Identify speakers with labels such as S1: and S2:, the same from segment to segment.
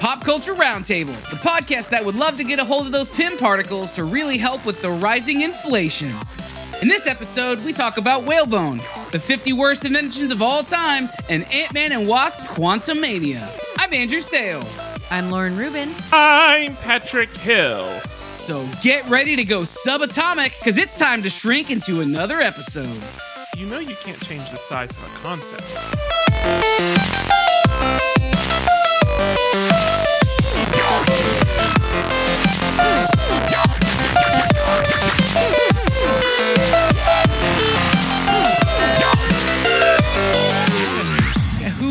S1: Pop Culture Roundtable, the podcast that would love to get a hold of those Pym particles to really help with the rising inflation. In this episode, we talk about whalebone, the 50 worst inventions of all time, and Ant-Man and Wasp Quantumania. I'm Andrew Sale.
S2: I'm Lauren Rubin.
S3: I'm Patrick Hill.
S1: So get ready to go subatomic, because it's time to shrink into another episode.
S3: You know you can't change the size of a concept.
S1: Who?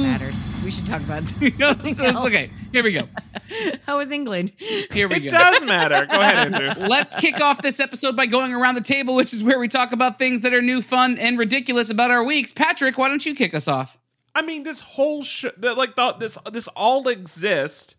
S2: Matters. We should talk about
S1: okay, here we go.
S2: How was England?
S1: Here we go.
S3: It
S1: go.
S3: does matter. Go ahead, Andrew.
S1: Let's kick off this episode by going around the table, which is where we talk about things that are new, fun, and ridiculous about our weeks. Patrick, why don't you kick us off?
S3: I mean, this whole sh- that like the, this this all exists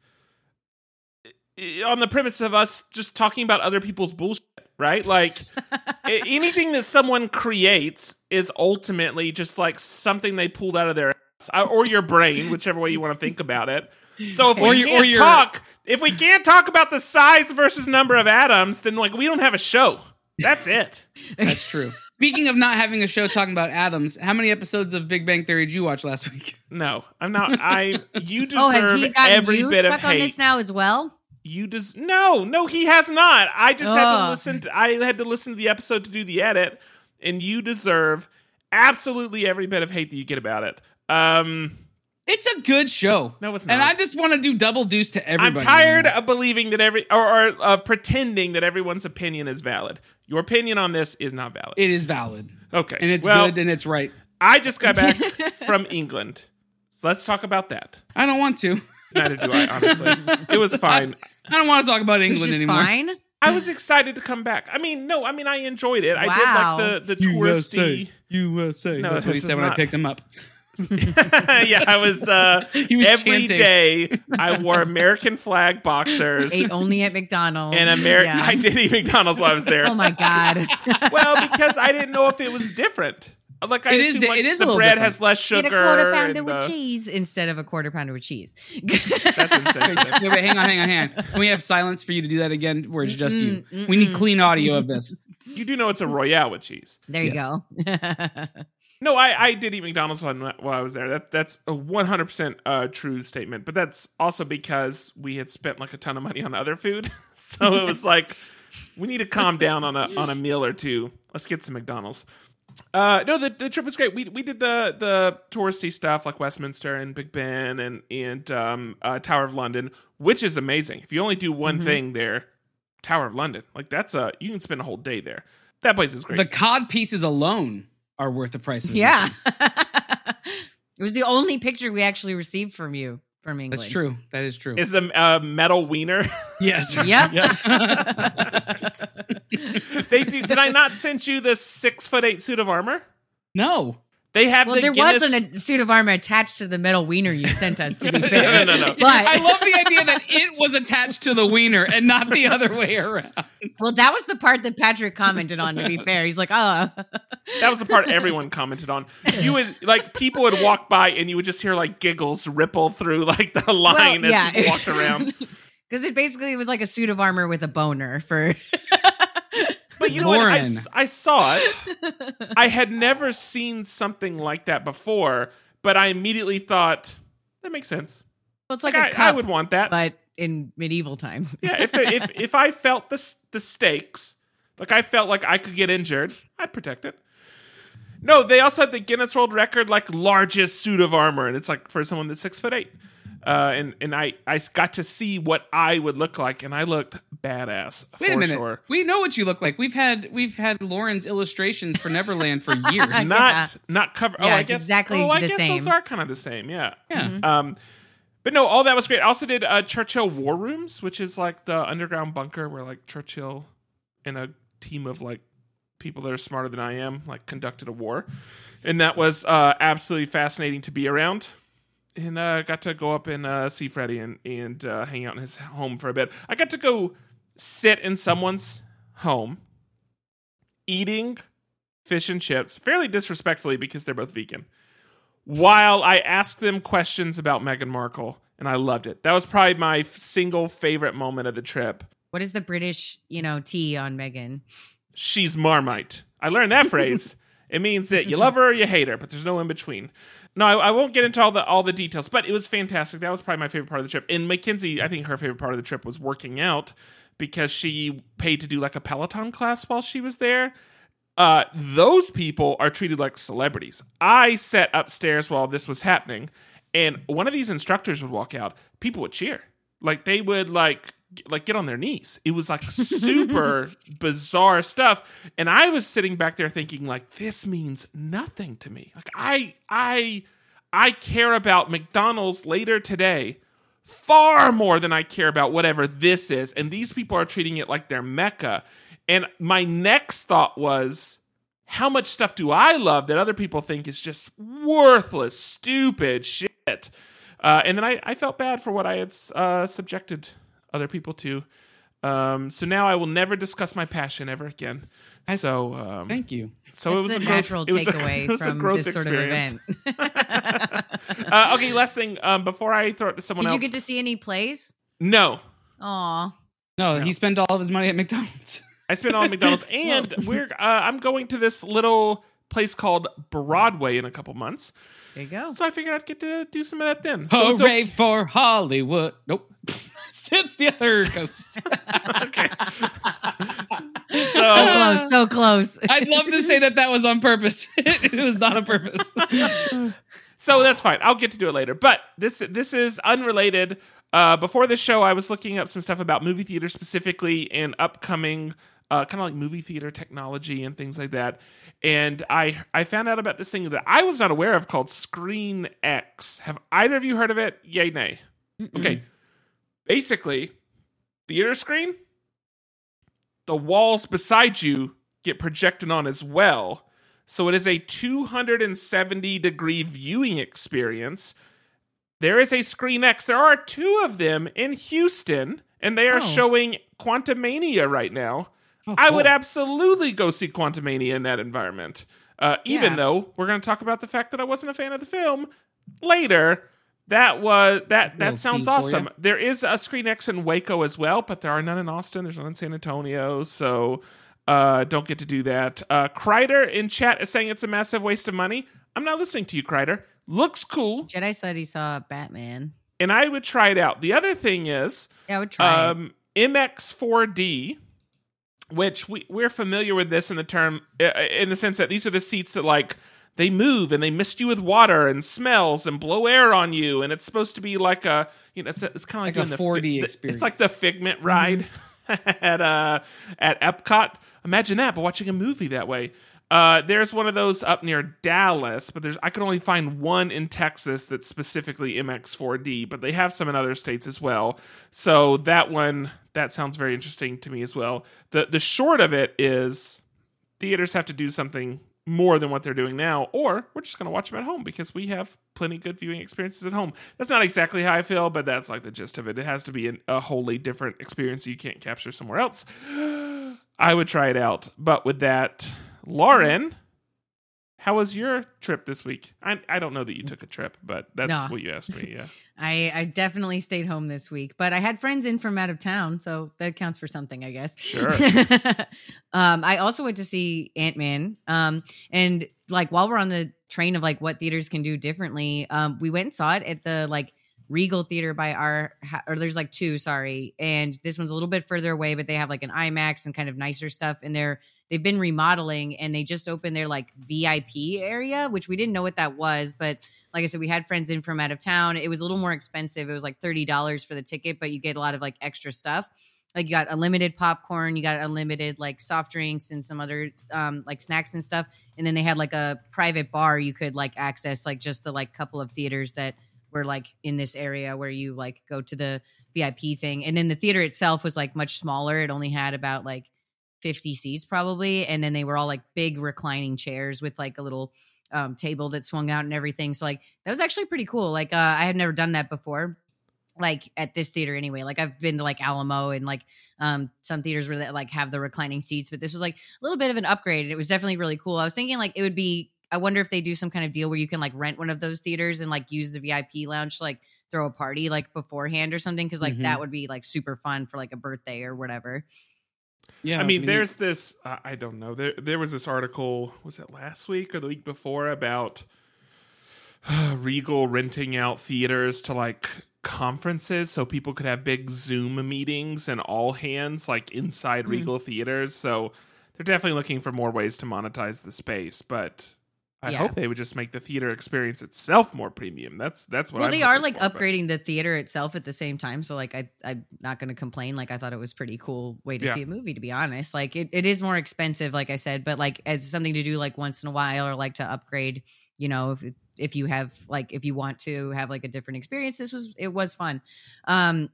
S3: on the premise of us just talking about other people's bullshit, right? Like anything that someone creates is ultimately just like something they pulled out of their ass uh, or your brain, whichever way you want to think about it. So if
S1: Or
S3: we
S1: your- or
S3: can't
S1: your-
S3: talk, if we can't talk about the size versus number of atoms, then like we don't have a show. That's it.
S1: That's true. Speaking of not having a show talking about atoms, how many episodes of Big Bang Theory did you watch last week?
S3: No, I'm not. I you
S2: Oh, have
S3: deserve
S2: he gotten
S3: every
S2: you
S3: bit of
S2: stuck on
S3: hate.
S2: this now as well?
S3: You des- no, no, he has not. I just had to
S2: Ugh.
S3: listen. To, I had to listen to the episode to do the edit, and you deserve absolutely every bit of hate that you get about it. Um,
S1: It's a good show.
S3: No, it's not. And.
S1: I just want to do double deuce to everybody.
S3: I'm
S1: everybody.
S3: tired of believing that every or, or of pretending that everyone's opinion is valid. Your opinion on this is not valid.
S1: It is valid.
S3: okay,
S1: And it's
S3: well,
S1: good and it's right.
S3: I just got back from England, so let's talk about that.
S1: I don't want to.
S3: Neither do I, honestly. It was fine.
S1: I don't want to talk about
S2: It's
S1: England
S2: just
S1: anymore.
S2: fine.
S3: I was excited to come back. I mean, no, I mean I enjoyed it.
S2: Wow.
S3: I did like the the touristy.
S1: USA.
S3: No,
S1: That's what he said
S3: is
S1: when I picked him up.
S3: yeah, I was uh
S1: He was
S3: every
S1: chanting.
S3: day I wore American flag boxers
S2: Ate only at McDonald's.
S3: and American
S2: Yeah.
S3: I did eat McDonald's while I was there.
S2: Oh my god.
S3: well, because I didn't know if it was different. Like I
S1: It is
S3: assume
S1: di-
S3: like,
S1: it is
S3: the
S1: little
S3: bread
S1: different.
S3: has less
S2: Get
S3: sugar.
S2: a quarter pounder
S3: and
S2: with
S3: the-
S2: cheese instead of a quarter pounder with cheese.
S3: That's insensitive.
S1: wait, wait, hang on, hang on, hang on. Can we have silence for you to do that again where it's just you? We need clean audio of this.
S3: you do know it's a Royale with cheese.
S2: there you
S1: Yes.
S2: go.
S3: No, I, I did eat McDonald's when, while I was there. That that's a one hundred percent uh true statement. But that's also because we had spent like a ton of money on other food, so it was like we need to calm down on a on a meal or two. Let's get some McDonald's. Uh, no, the, the trip was great. We we did the the touristy stuff like Westminster and Big Ben and and um, uh, Tower of London, which is amazing. If you only do one thing there, Tower of London, like that's a you can spend a whole day there. That place is great.
S1: The cod pieces alone are worth the price of admission.
S2: yeah. it was the only picture we actually received from you from England.
S1: That's true. That is true.
S3: is the uh, metal wiener.
S1: yes.
S2: Yep.
S3: they do. Did I not send you the six foot eight suit of armor?
S1: No.
S3: They have
S2: Well,
S3: the
S2: there
S3: Guinness.
S2: wasn't a suit of armor attached to the metal wiener you sent us. To be fair,
S3: No, no, no, no.
S2: But
S1: I love the idea that it was attached to the wiener and not the other way around.
S2: well, that was the part that Patrick commented on. To be fair, he's like, "Oh,
S3: that was the part everyone commented on. You would like people would walk by and you would just hear like giggles ripple through like the line
S2: Well,
S3: as
S2: yeah.
S3: people walked around.
S2: because it basically was like a suit of armor with a boner for."
S3: But you know what? I,
S1: Lauren.
S3: s- I saw it. I had never seen something like that before, but I immediately thought that makes sense.
S2: Well, it's like
S3: Like,
S2: a
S3: I, I
S2: cup,
S3: would want that.
S2: but in medieval times.
S3: Yeah, if the, if if I felt the the stakes, like I felt like I could get injured, I'd protect it. No, they also had the Guinness World Record like largest suit of armor, and it's like for someone that's six foot eight. Uh, and and I I got to see what I would look like, and I looked badass
S1: Wait
S3: for
S1: a minute.
S3: sure.
S1: We know what you look like. We've had we've had Lauren's illustrations for Neverland for years.
S3: Not not cover. oh,
S2: Yeah,
S3: I
S2: it's
S3: guess
S2: exactly
S3: oh, I
S2: the
S3: guess those are kind of the same. Yeah.
S1: yeah.
S3: Um, but no, all that was great. I also did uh, Churchill War Rooms, which is like the underground bunker where like Churchill and a team of like people that are smarter than I am like conducted a war, and that was uh, absolutely fascinating to be around. And uh, got to go up and uh, see Freddie and and uh, hang out in his home for a bit. I got to go sit in someone's home, eating fish and chips, fairly disrespectfully because they're both vegan while I asked them questions about Meghan Markle and I loved it. That was probably my f- single favorite moment of the trip.
S2: What is the British, you know, tea on Meghan?
S3: She's Marmite. I learned that phrase. It means that you love her or you hate her, but there's no in between. No, I, I won't get into all the all the details, but it was fantastic. That was probably my favorite part of the trip. And Mackenzie, I think her favorite part of the trip was working out because she paid to do like a Peloton class while she was there. Uh, those people are treated like celebrities. I sat upstairs while this was happening, and one of these instructors would walk out. People would cheer, like they would like like get on their knees. It was like super bizarre stuff, and I was sitting back there thinking like this means nothing to me. Like I I I care about McDonald's later today far more than I care about whatever this is, and these people are treating it like their mecca. And my next thought was, how much stuff do I love that other people think is just worthless, stupid shit? Uh, and then I, I felt bad for what I had uh, subjected other people too. Um, so now I will never discuss my passion ever again.
S1: That's-
S3: so um,
S1: Thank you.
S3: so
S2: That's
S3: it was a growth,
S2: natural
S3: it
S2: takeaway
S3: a
S2: from
S3: growth
S2: this sort of
S3: experience.
S2: event.
S3: uh, okay, last thing um, before I throw it to someone
S2: Did
S3: else.
S2: Did you get to see any plays?
S3: no,
S2: Aw.
S1: No, he spent all of his money at McDonald's.
S3: I spent all at McDonald's, and we're uh, I'm going to this little place called Broadway in a couple months.
S2: There you go.
S3: So I figured I'd get to do some of that then. So it's
S1: Hooray for Hollywood. Nope. That's the other coast.
S3: okay.
S2: So
S3: so
S2: close, so close.
S1: I'd love to say that that was on purpose. it was not on purpose.
S3: so that's fine. I'll get to do it later. But this this is unrelated. Uh, before the show, I was looking up some stuff about movie theater specifically and upcoming uh, kind of like movie theater technology and things like that. And I I found out about this thing that I was not aware of called Screen X. Have either of you heard of it? Yay, nay. Okay. Basically, theater screen, the walls beside you get projected on as well. So it is a 270 degree viewing experience. There is a Screen X. There are two of them in Houston, and they are
S2: Oh.
S3: showing Quantumania right now.
S1: Oh,
S3: I would absolutely go see Quantumania in that environment. Uh, even
S2: Yeah.
S3: though we're going to talk about the fact that I wasn't a fan of the film later. That was that. That sounds awesome. There is a Screen X in Waco as well, but there are none in Austin. There's none in San Antonio, so uh, don't get to do that. Uh, Kreider in chat is saying it's a massive waste of money. I'm not listening to you, Kreider. Looks cool,
S2: Jedi said he saw Batman.
S3: and I would try it out. The other thing is,
S2: Yeah, I would try
S3: um, MX4D, which we, we're familiar with this in the term, uh, in the sense that these are the seats that like they move and they mist you with water and smells and blow air on you, and it's supposed to be like a you know it's it's kind of like,
S1: Like a
S3: the
S1: 4D
S3: fi-
S1: experience.
S3: It's like the Figment ride at uh at Epcot. Imagine that, but watching a movie that way. Uh, there's one of those up near Dallas, but there's I could only find one in Texas that's specifically MX4D, but they have some in other states as well. So that one that sounds very interesting to me as well. The the short of it is theaters have to do something more than what they're doing now, or we're just going to watch them at home because we have plenty good viewing experiences at home. That's not exactly how I feel, but that's like the gist of it. It has to be an, a wholly different experience you can't capture somewhere else. I would try it out. But with that, Lauren, how was your trip this week? I, I don't know that you took a trip, but that's
S2: No.
S3: what you asked me. Yeah.
S2: I, I definitely stayed home this week, but I had friends in from out of town, so that counts for something, I guess.
S3: Sure.
S2: um, I also went to see Ant Man, um, and like while we're on the train of like what theaters can do differently, um, we went and saw it at the like Regal Theater by our, or there's like two, sorry, and this one's a little bit further away, but they have like an IMAX and kind of nicer stuff, in they're they've been remodeling and they just opened their like VIP area, which we didn't know what that was, but like I said, we had friends in from out of town. It was a little more expensive. It was like thirty dollars for the ticket, but you get a lot of like extra stuff. Like you got unlimited popcorn, you got unlimited like soft drinks and some other um, like snacks and stuff. And then they had like a private bar you could like access like just the like couple of theaters that were like in this area where you like go to the VIP thing. And then the theater itself was like much smaller. It only had about like 50 seats probably. And then they were all like big reclining chairs with like a little um, table that swung out and everything. So like that was actually pretty cool. Like uh, I had never done that before. Like at this theater anyway. Like I've been to like Alamo and like um some theaters where they like have the reclining seats, but this was like a little bit of an upgrade. It was definitely really cool. I was thinking like it would be I wonder if they do some kind of deal where you can like rent one of those theaters and like use the VIP lounge to like throw a party like beforehand or something because like
S1: Mhm.
S2: that would be like super fun for like a birthday or whatever.
S1: Yeah,
S3: I mean, there's this. Uh, I don't know. There, there was this article. Was it last week or the week before about Regal renting out theaters to like conferences, so people could have big Zoom meetings and all hands like inside
S2: Mm.
S3: Regal theaters. So they're definitely looking for more ways to monetize the space, but. I
S2: Yeah.
S3: hope they would just make the theater experience itself more premium. That's that's what.
S2: well,
S3: I'm
S2: they are like
S3: for, but-
S2: upgrading the theater itself at the same time. So like I I'm not gonna complain. Like I thought it was pretty cool way to
S3: Yeah.
S2: see a movie, to be honest. Like it, it is more expensive, like I said, but like as something to do like once in a while or like to upgrade, you know, if if you have like if you want to have like a different experience, this was it was fun. Um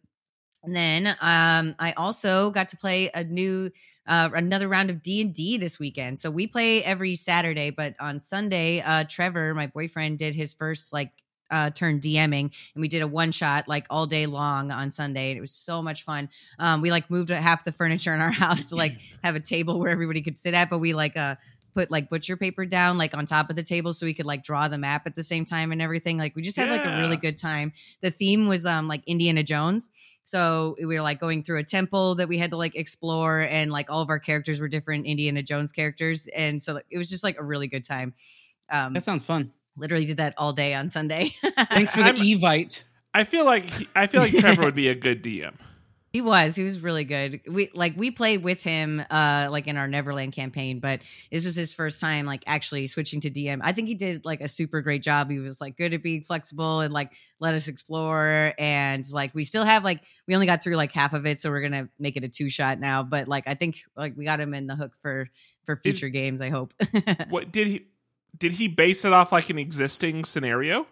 S2: and then um I also got to play a new uh another round of D&D this weekend. So we play every Saturday, but on Sunday uh Trevor, my boyfriend did his first like uh turn DMing and we did a one shot like all day long on Sunday and it was so much fun. Um we like moved half the furniture in our house to like have a table where everybody could sit at, but we like uh put like butcher paper down like on top of the table so we could like draw the map at the same time and everything. Like we just had like a really good time. The theme was um like Indiana Jones. So we were like going through a temple that we had to like explore and like all of our characters were different Indiana Jones characters and so like, it was just like a really good time. Um
S1: that sounds fun.
S2: literally did that all day on Sunday.
S1: Thanks for the
S3: I'm-
S1: Evite.
S3: I feel like I feel like Trevor would be a good DM.
S2: He was. He was really good. We like we played with him uh like in our Neverland campaign, but this was his first time like actually switching to DM. I think he did like a super great job. He was like good at being flexible and like let us explore and like we still have like we only got through like half of it, so we're gonna make it a two shot now. But like I think like we got him in the hook for for future games, I hope.
S3: What did he did he base it off like an existing scenario?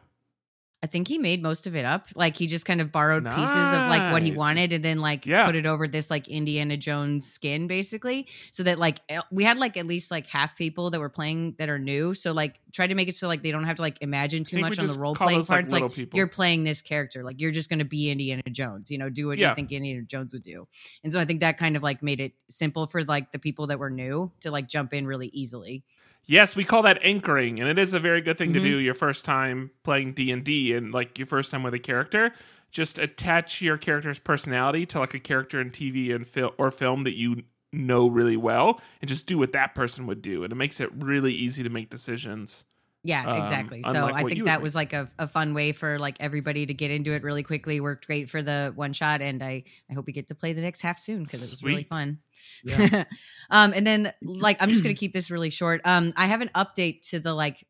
S2: I think he made most of it up. Like he just kind of borrowed pieces of like what he wanted and then like
S3: Yeah.
S2: put it over this like Indiana Jones skin basically. So that like eh, we had like at least like half people that were playing that are new. So like try to make it so like they don't have to like imagine too much on the role playing
S3: those, like,
S2: parts. Like,
S3: people.
S2: you're playing this character. Like you're just gonna be Indiana Jones. You know, do what
S3: Yeah.
S2: you think Indiana Jones would do. And so I think that kind of like made it simple for like the people that were new to like jump in really easily.
S3: Yes, we call that anchoring, and it is a very good thing
S2: Mhm.
S3: to do your first time playing D and D, and like your first time with a character. Just attach your character's personality to like a character in TV and film or film that you know really well, and just do what that person would do, and it makes it really easy to make decisions.
S2: Yeah,
S3: Um,
S2: exactly. So I think that was like a, a fun way for like everybody to get into it really quickly. Worked great for the one shot, and I I hope we get to play the next half soon because it was really fun. um, and then like I'm just gonna keep this really short. Um, I have an update to the like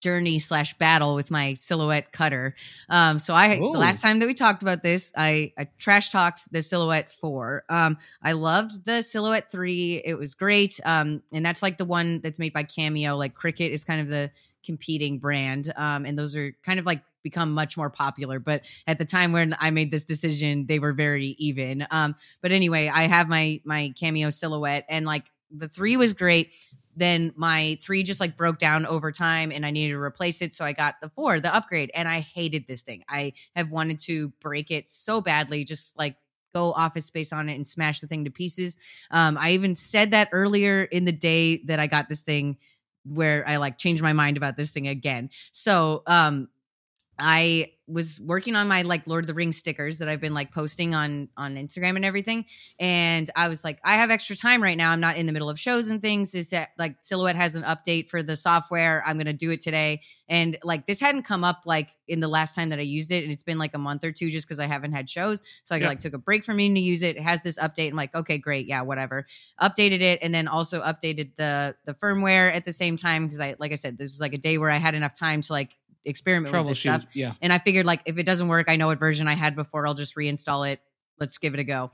S2: journey slash battle with my silhouette cutter. Um, so I
S1: Ooh.
S2: the last time that we talked about this, I, I trash talked the silhouette four. Um, I loved the silhouette three. It was great. Um, and that's like the one that's made by Cameo. Like Cricut is kind of the competing brand. Um, and those are kind of like become much more popular. But at the time when I made this decision, they were very even. Um, but anyway, I have my my Cameo silhouette, and like the three was great then my three just like broke down over time and I needed to replace it. So I got the four, the upgrade, and I hated this thing. I have wanted to break it so badly, just like go office space on it and smash the thing to pieces. Um, I even said that earlier in the day that I got this thing where I like changed my mind about this thing again. So um I was working on my like Lord of the Rings stickers that I've been like posting on on Instagram and everything. And I was like, I have extra time right now. I'm not in the middle of shows and things. Is that like Silhouette has an update for the software? I'm gonna do it today. And like this hadn't come up like in the last time that I used it, and it's been like a month or two just because I haven't had shows. So I
S3: Yeah.
S2: like took a break from needing to use it. It has this update. I'm like, okay, great, yeah, whatever. Updated it, and then also updated the the firmware at the same time because I like I said, this is like a day where I had enough time to like experiment with this stuff.
S1: Yeah.
S2: And I figured like if it doesn't work, I know what version I had before. I'll just reinstall it. Let's give it a go.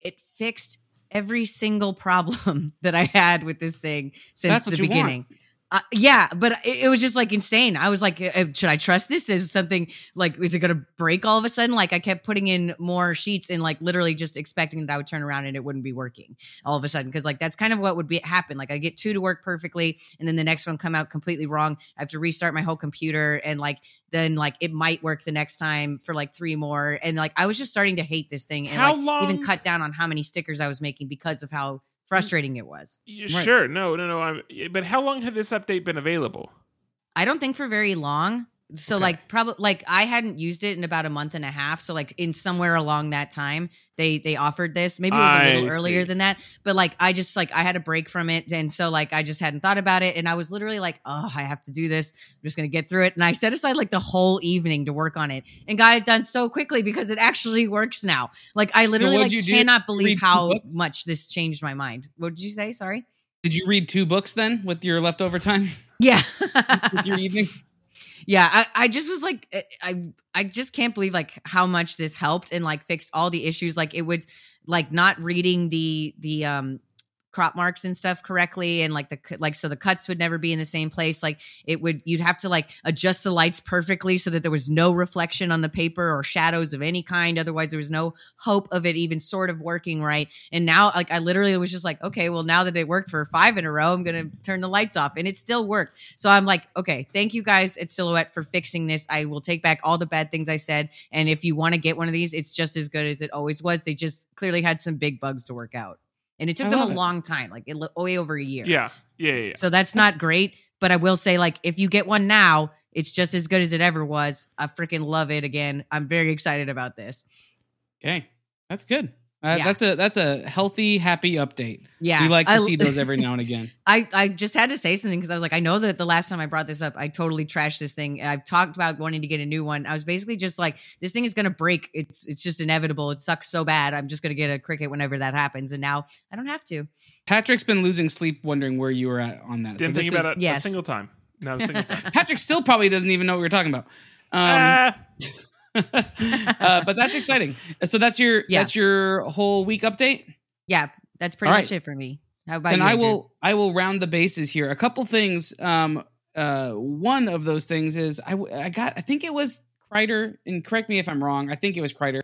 S2: It fixed every single problem that I had with this thing since the
S1: beginning. want.
S2: Uh, yeah, but it, it was just like insane. I was like, uh, should I trust this? Is something like, is it going to break all of a sudden? Like, I kept putting in more sheets and like literally just expecting that I would turn around and it wouldn't be working all of a sudden. Cause like that's kind of what would be happen. Like, I get two to work perfectly and then the next one come out completely wrong. I have to restart my whole computer and like, then like it might work the next time for like three more. And like, I was just starting to hate this thing and
S3: How
S2: like even cut down on how many stickers I was making because of how Mm. frustrating it was.
S1: Right.
S3: Sure, no, no, no. I'm, but how long had this update been available?
S2: I don't think for very long. So
S3: Okay.
S2: like probably like I hadn't used it in about a month and a half. So like in somewhere along that time, they they offered this. Maybe it was a little
S3: I
S2: earlier
S3: see.
S2: than that. But like I just like I had a break from it, and so like I just hadn't thought about it, and I was literally like, oh, I have to do this. I'm just gonna get through it, and I set aside like the whole evening to work on it, and got it done so quickly because it actually works now. Like I literally
S1: what'd
S2: like
S1: do?
S2: cannot believe how much this changed my mind. What did you say? Sorry.
S1: Did you read two books then with your leftover time
S2: Yeah.
S1: with your evening?
S2: Yeah, I, I just was like, eh, I I just can't believe like how much this helped and like fixed all the issues. Like it would like not reading the the um crop marks and stuff correctly and like the like so the cuts would never be in the same place. Like it would you'd have to like adjust the lights perfectly so that there was no reflection on the paper or shadows of any kind. Otherwise there was no hope of it even sort of working right. And now like i literally was just like okay well now that it worked for five in a row i'm gonna turn the lights off. And it still worked. So i'm like okay thank you guys at silhouette for fixing this. I will take back all the bad things i said and if you want to get one of these it's just as good as it always was. They just clearly had some big bugs to work out and it took
S1: I
S2: them a
S1: it.
S2: long time like it way over a year
S3: Yeah, yeah, yeah. yeah.
S2: so that's not great but i will say like if you get one now it's just as good as it ever was i freaking love it again i'm very excited about this
S1: Okay, that's good. Uh,
S2: Yeah.
S1: That's a that's a healthy, happy update.
S2: yeah
S1: we like to
S2: I-
S1: see those every now and again.
S2: I, I just had to say something because I was like, I know that the last time I brought this up, I totally trashed this thing. I've talked about wanting to get a new one. I was basically just like, this thing is gonna break. It's it's just inevitable. It sucks so bad. I'm just gonna get a Cricut whenever that happens. And now I don't have to.
S1: Patrick's been losing sleep, wondering where you were at on that.
S3: Didn't
S1: so
S3: think about
S1: is,
S3: it a single time. Not a single time.
S1: Patrick still probably doesn't even know what we're talking about. Um,
S3: Ah,
S1: uh, but that's exciting. So that's your
S2: Yeah.
S1: that's your whole week update.
S2: Yeah, that's pretty
S1: All
S2: much it for me. How about
S1: and
S2: you?
S1: I will I will round the bases here. A couple things. Um, uh, one of those things is I I got I think it was Kreider, and correct me if I'm wrong. I think it was Kreider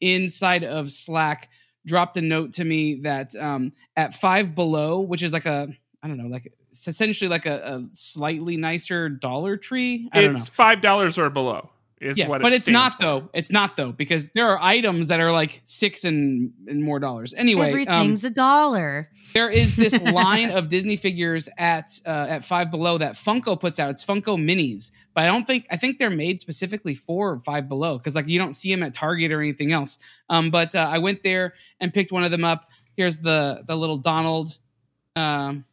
S1: inside of Slack dropped a note to me that um, at five below, which is like a I don't know like it's essentially like a, a slightly nicer Dollar Tree. I don't know.
S3: it's five dollars or below. Is
S1: Yeah,
S3: what it
S1: but it's not
S3: for.
S1: though. It's not though because there are items that are like six and, and more dollars. Anyway, um,
S2: everything's a dollar.
S1: there is this line of Disney figures at uh, at Five Below that Funko puts out. It's Funko Minis, but I don't think I think they're made specifically for Five Below because like you don't see them at Target or anything else. Um, but uh, I went there and picked one of them up. Here's the the little Donald um,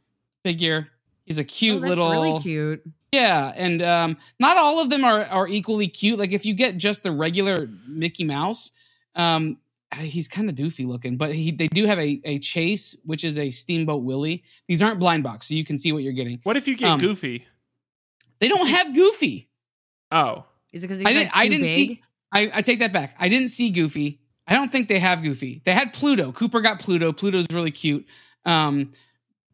S1: figure. He's a cute
S2: oh, that's
S1: little
S2: really cute.
S1: Yeah, and um, not all of them are are equally cute. Like if you get just the regular Mickey Mouse, um, he's kind of doofy looking, but he they do have a a Chase, which is a Steamboat Willie. These aren't blind box, so you can see what you're getting.
S3: What if you get
S1: Um,
S3: Goofy?
S1: They don't have Goofy.
S3: Oh,
S2: Is it because
S1: I
S2: like
S1: didn't. I didn't
S2: big?
S1: see. I, I take that back. I didn't see Goofy. I don't think they have Goofy. They had Pluto. Cooper got Pluto. Pluto's really cute. Um,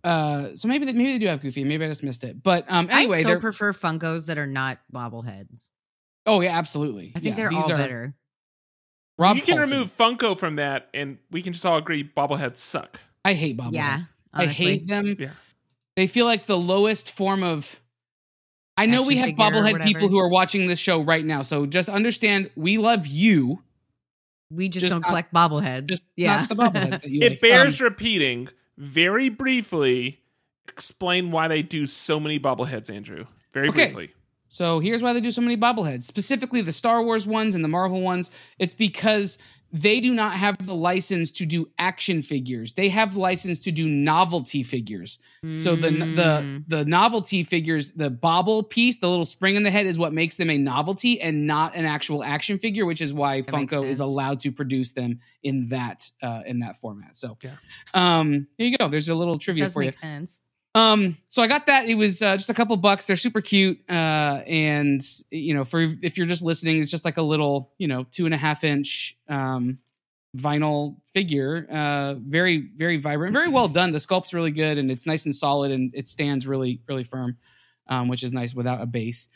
S1: uh, so maybe they, maybe they do have Goofy. Maybe I just missed it. But um, anyway,
S2: I so prefer Funkos that are not bobbleheads.
S1: oh yeah, absolutely.
S2: I think
S1: Yeah,
S2: they're
S1: these
S2: all
S1: are
S2: better.
S1: Rob
S3: you can
S1: Paulson.
S3: remove Funko from that, and we can just all agree bobbleheads suck.
S1: I hate bobblehead.
S2: Yeah,
S1: I hate them.
S3: Yeah.
S1: They feel like the lowest form of. I know we have
S2: Action figure or
S1: bobblehead people who are watching this show right now, so just understand we love you,
S2: We just,
S1: Just
S2: don't
S1: not-
S2: collect bobbleheads.
S1: just
S2: yeah,
S1: not the bobbleheads that you
S3: It
S1: like.
S3: bears
S1: Um,
S3: repeating very briefly. Explain why they do so many bobbleheads, Andrew. Very
S1: Okay.
S3: briefly.
S1: So here's why they do so many bobbleheads, specifically the Star Wars ones and the Marvel ones. It's because they do not have the license to do action figures. They have license to do novelty figures. So the
S2: Mm.
S1: the the novelty figures, the bobble piece, the little spring in the head is what makes them a novelty and not an actual action figure, which is why
S2: That
S1: Funko is allowed to produce them in that uh, in that format. So
S3: Yeah.
S1: um there you go. There's a little trivia for you.
S2: sense.
S1: Um, so I got that. It was uh, just a couple bucks. They're super cute. Uh, and you know, for if you're just listening, it's just like a little, you know, two and a half inch um vinyl figure. Uh, very, very vibrant, very well done. The sculpt's really good, and it's nice and solid, and it stands really, really firm, um, which is nice without a base.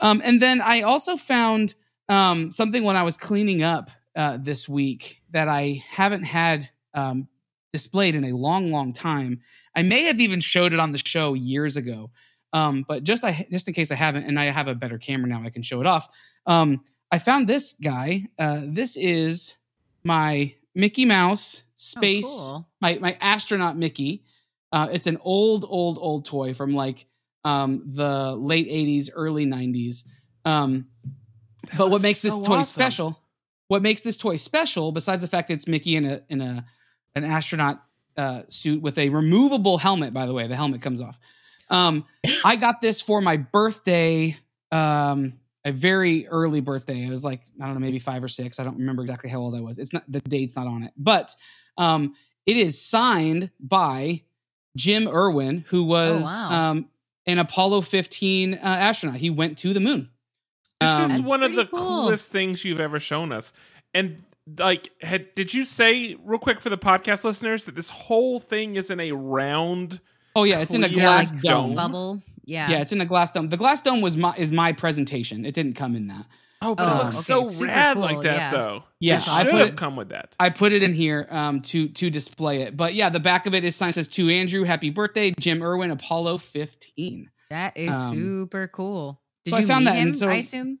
S1: Um, and then I also found um something when I was cleaning up uh, this week that I haven't had um displayed in a long, long time. I may have even showed it on the show years ago, um, but just I just in case I haven't, and I have a better camera now, I can show it off. Um, I found this guy. Uh, this is my Mickey Mouse space,
S2: Oh, cool.
S1: my my astronaut Mickey. Uh, it's an old, old, old toy from like um, the late '80s, early '90s. Um, but what makes this toy
S3: awesome.
S1: special? What makes this toy special, besides the fact that it's Mickey in a in a an astronaut uh, suit with a removable helmet? By the way, the helmet comes off. Um, I got this for my birthday. Um, a very early birthday. I was like I don't know, maybe five or six. I don't remember exactly how old I was. It's not the date's not on it, but um, it is signed by Jim Irwin, who was
S2: wow.
S1: um, an Apollo 15 uh, astronaut. He went to the moon.
S3: This
S1: Um,
S3: is one of the
S2: cool.
S3: coolest things you've ever shown us. And like, had, did you say real quick for the podcast listeners that this whole thing is in a round?
S1: Oh yeah, it's in a
S3: Clear
S1: glass
S3: like
S1: dome.
S3: dome.
S2: Bubble. Yeah.
S1: Yeah, it's in a glass dome. The glass dome was my is my presentation. It didn't come in that.
S3: Oh, but
S2: Oh,
S3: it looks
S2: okay,
S3: so
S2: super
S3: rad
S2: cool,
S3: like that,
S2: yeah.
S3: though.
S1: Yeah,
S3: it
S1: I
S3: should
S1: put
S3: have
S1: it-
S3: come with that.
S1: I put it in here um, to to display it. But yeah, the back of it is signed says to Andrew, happy birthday, Jim Irwin, Apollo 15.
S2: That is
S1: Um,
S2: super cool. Did
S1: so I
S2: you
S1: found
S2: meet
S1: that, and
S2: him?
S1: so-
S2: I assume.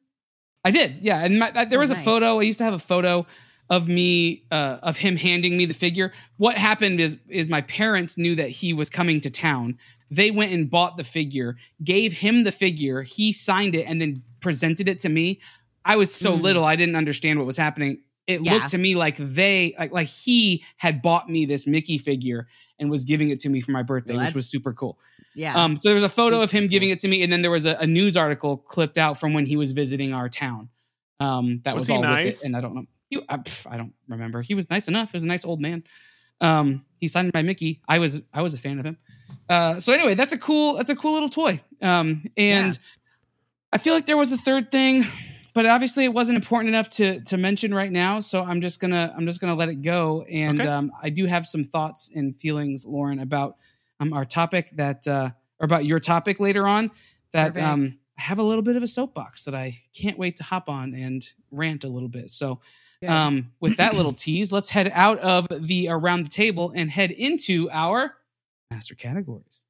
S1: I did, yeah. And my, there
S2: Oh,
S1: was a photo. I used to have a photo of me uh, of him handing me the figure. What happened is is my parents knew that he was coming to town. They went and bought the figure, gave him the figure. He signed it and then presented it to me. I was so
S2: Mhm.
S1: little, I didn't understand what was happening. It
S2: Yeah.
S1: looked to me like they like like he had bought me this Mickey figure and was giving it to me for my birthday,
S2: Well,
S1: which was super cool.
S2: Yeah.
S1: Um, so there was a photo of him giving it to me, and then there was a, a news article clipped out from when he was visiting our town. Um, that
S3: Was
S1: was, all
S3: nice?
S1: with it, and I don't know. He, I, pff, I don't remember. He was nice enough. He was a nice old man. Um, he signed by Mickey. I was I was a fan of him. Uh, so anyway, that's a cool that's a cool little toy. Um, and
S2: Yeah.
S1: I feel like there was a third thing, but obviously it wasn't important enough to to mention right now. So I'm just gonna I'm just gonna let it go. And
S3: Okay.
S1: um, I do have some thoughts and feelings, Lauren, about um, our topic that uh, or about your topic later on. That
S2: Perfect.
S1: um, I have a little bit of a soapbox that I can't wait to hop on and rant a little bit. So
S2: Good.
S1: um, with that little tease, let's head out of the around the table and head into our master categories.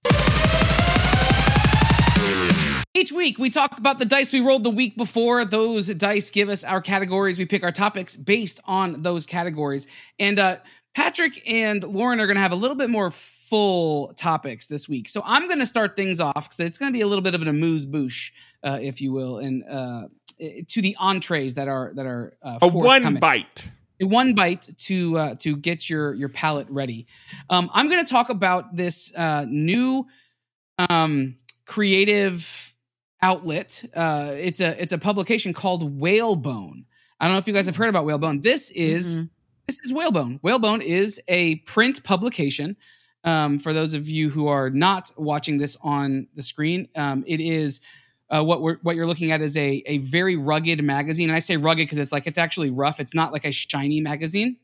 S1: Each week, we talk about the dice we rolled the week before. Those dice give us our categories. We pick our topics based on those categories. And uh, Patrick and Lauren are going to have a little bit more full topics this week. So I'm going to start things off because it's going to be a little bit of an amuse bouche, uh, if you will, and uh, to the entrees that are that are uh,
S3: A one
S1: forthcoming
S3: bite.
S1: one bite to uh, to get your your palate ready. Um, I'm going to talk about this uh, new um, creative outlet. Uh, it's a it's a publication called Whalebone. I don't know if you guys have heard about Whalebone. This is
S2: Mhm.
S1: this is Whalebone. Whalebone is a print publication. Um, for those of you who are not watching this on the screen, um, it is uh, what we're what you're looking at is a a very rugged magazine. And I say rugged because it's like it's actually rough. It's not like a shiny magazine.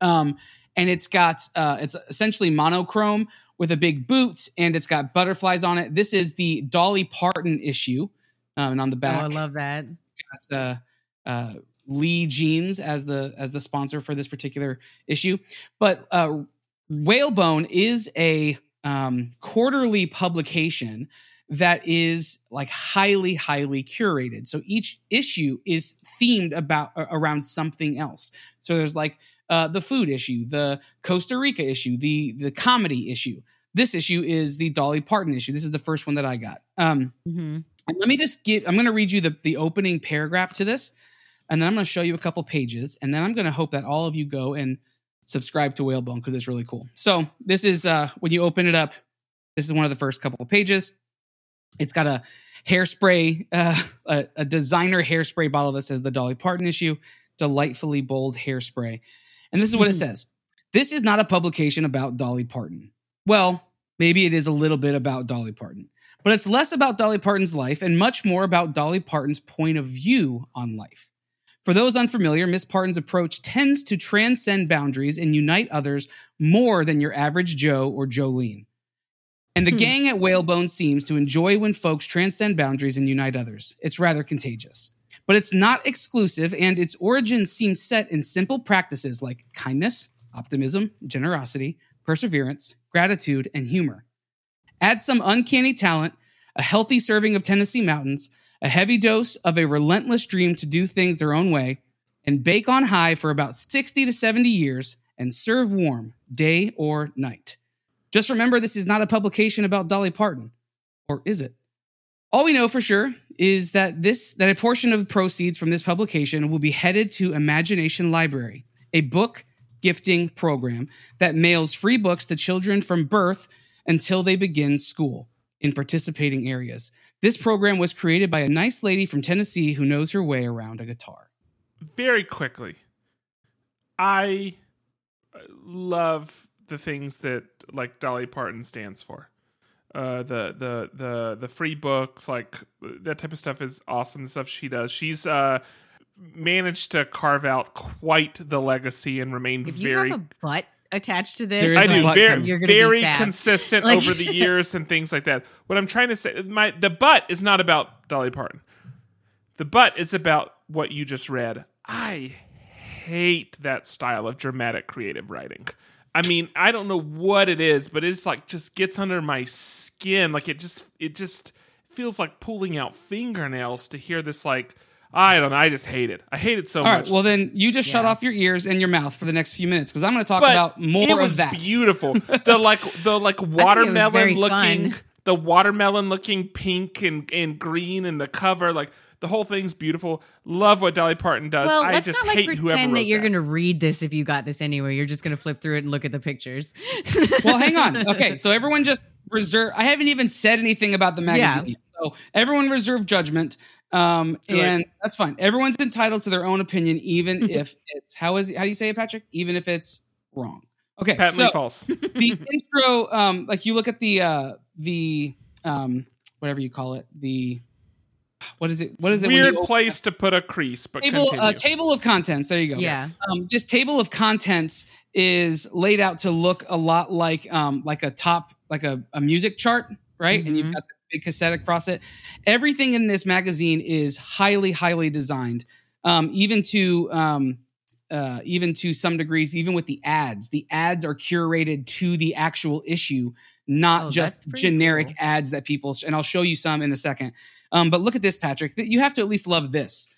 S1: Um, and it's got uh, it's essentially monochrome with a big boot, and it's got butterflies on it. This is the Dolly Parton issue, um, and on the
S2: Oh,
S1: back,
S2: I love that.
S1: got uh, uh, Lee Jeans as the as the sponsor for this particular issue. But uh, Whalebone is a um, quarterly publication that is like highly highly curated. So each issue is themed about around something else. So there's like uh, the food issue, the Costa Rica issue, the the comedy issue. This issue is the Dolly Parton issue. This is the first one that I got. Um,
S2: hmm
S1: and let me just give, I'm going to read you the, the opening paragraph to this, and then I'm going to show you a couple pages, and then I'm going to hope that all of you go and subscribe to Whalebone because it's really cool. So this is, uh, when you open it up, this is one of the first couple of pages. It's got a hairspray, uh, a, a designer hairspray bottle that says the Dolly Parton issue, delightfully bold hairspray. And this is what it says. This is not a publication about Dolly Parton. Well, maybe it is a little bit about Dolly Parton but it's less about Dolly Parton's life and much more about Dolly Parton's point of view on life. For those unfamiliar, Miss Parton's approach tends to transcend boundaries and unite others more than your average Joe or Jolene. And the
S2: Hmm.
S1: gang at Whalebone seems to enjoy when folks transcend boundaries and unite others. It's rather contagious. But it's not exclusive, and its origins seem set in simple practices like kindness, optimism, generosity, perseverance, gratitude, and humor. Add some uncanny talent, a healthy serving of Tennessee mountains, a heavy dose of a relentless dream to do things their own way, and bake on high for about 60 to 70 years and serve warm, day or night. Just remember, this is not a publication about Dolly Parton. Or is it? All we know for sure is that this that a portion of the proceeds from this publication will be headed to Imagination Library, a book gifting program that mails free books to children from birth until they begin school in participating areas. This program was created by a nice lady from Tennessee who knows her way around a guitar.
S3: Very quickly, I love the things that like Dolly Parton stands for. Uh, the the the the free books, like that type of stuff, is awesome. The stuff she does, she's uh, managed to carve out quite the legacy and remained
S2: If you
S3: very
S2: have a butt attached to this,
S1: There
S3: I do
S1: a butt
S3: very.
S2: You're gonna be
S3: very consistent
S2: Like-
S3: over the years and things like that. What I'm trying to say, my the butt is not about Dolly Parton. The butt is about what you just read. I hate that style of dramatic creative writing. I mean, I don't know what it is, but it's like just gets under my skin. Like it just it just feels like pulling out fingernails to hear this like I don't know, I just hate it. I hate it so
S1: All right,
S3: much.
S1: well then you just shut
S2: Yeah.
S1: off your ears and your mouth for the next few minutes because I'm going to talk
S3: but
S1: about more
S3: it was
S1: of that.
S3: beautiful. The like the like
S2: very
S3: watermelon looking
S2: fun.
S3: the watermelon looking pink and, and green and the cover like the whole thing's beautiful. Love what Dolly Parton does.
S2: Well,
S3: I
S2: let's
S3: just
S2: not like
S3: hate whoever
S2: pretend
S3: wrote
S2: that you're going to read this if you got this anyway. You're just going to flip through it and look at the pictures.
S1: well, hang on. Okay, so everyone just reserve. I haven't even said anything about the magazine, yet. so everyone reserve judgment, um,
S3: Do it.
S1: and that's fine. Everyone's entitled to their own opinion, even if it's how is how do you say it, Patrick? Even if it's wrong. Okay,
S3: patently
S1: so
S3: false.
S1: the intro, um, like you look at the uh, the um, whatever you call it, the what is it? What is it?
S3: Weird
S1: you open
S3: place to put a crease, but
S1: table
S3: continue.
S1: uh, table of contents. There you go.
S2: Yeah.
S1: Um, this table of contents is laid out to look a lot like um, like a top like a, a music chart, right? And you've
S2: Mhm.
S1: got the cassette across it. Everything in this magazine is highly highly designed, um, even to um, uh, even to some degrees, even with the ads. The ads are curated to the actual issue, not
S2: Oh,
S1: just generic
S2: cool.
S1: ads that people. And I'll show you some in a second. Um, but look at this, Patrick. That You have to at least love this.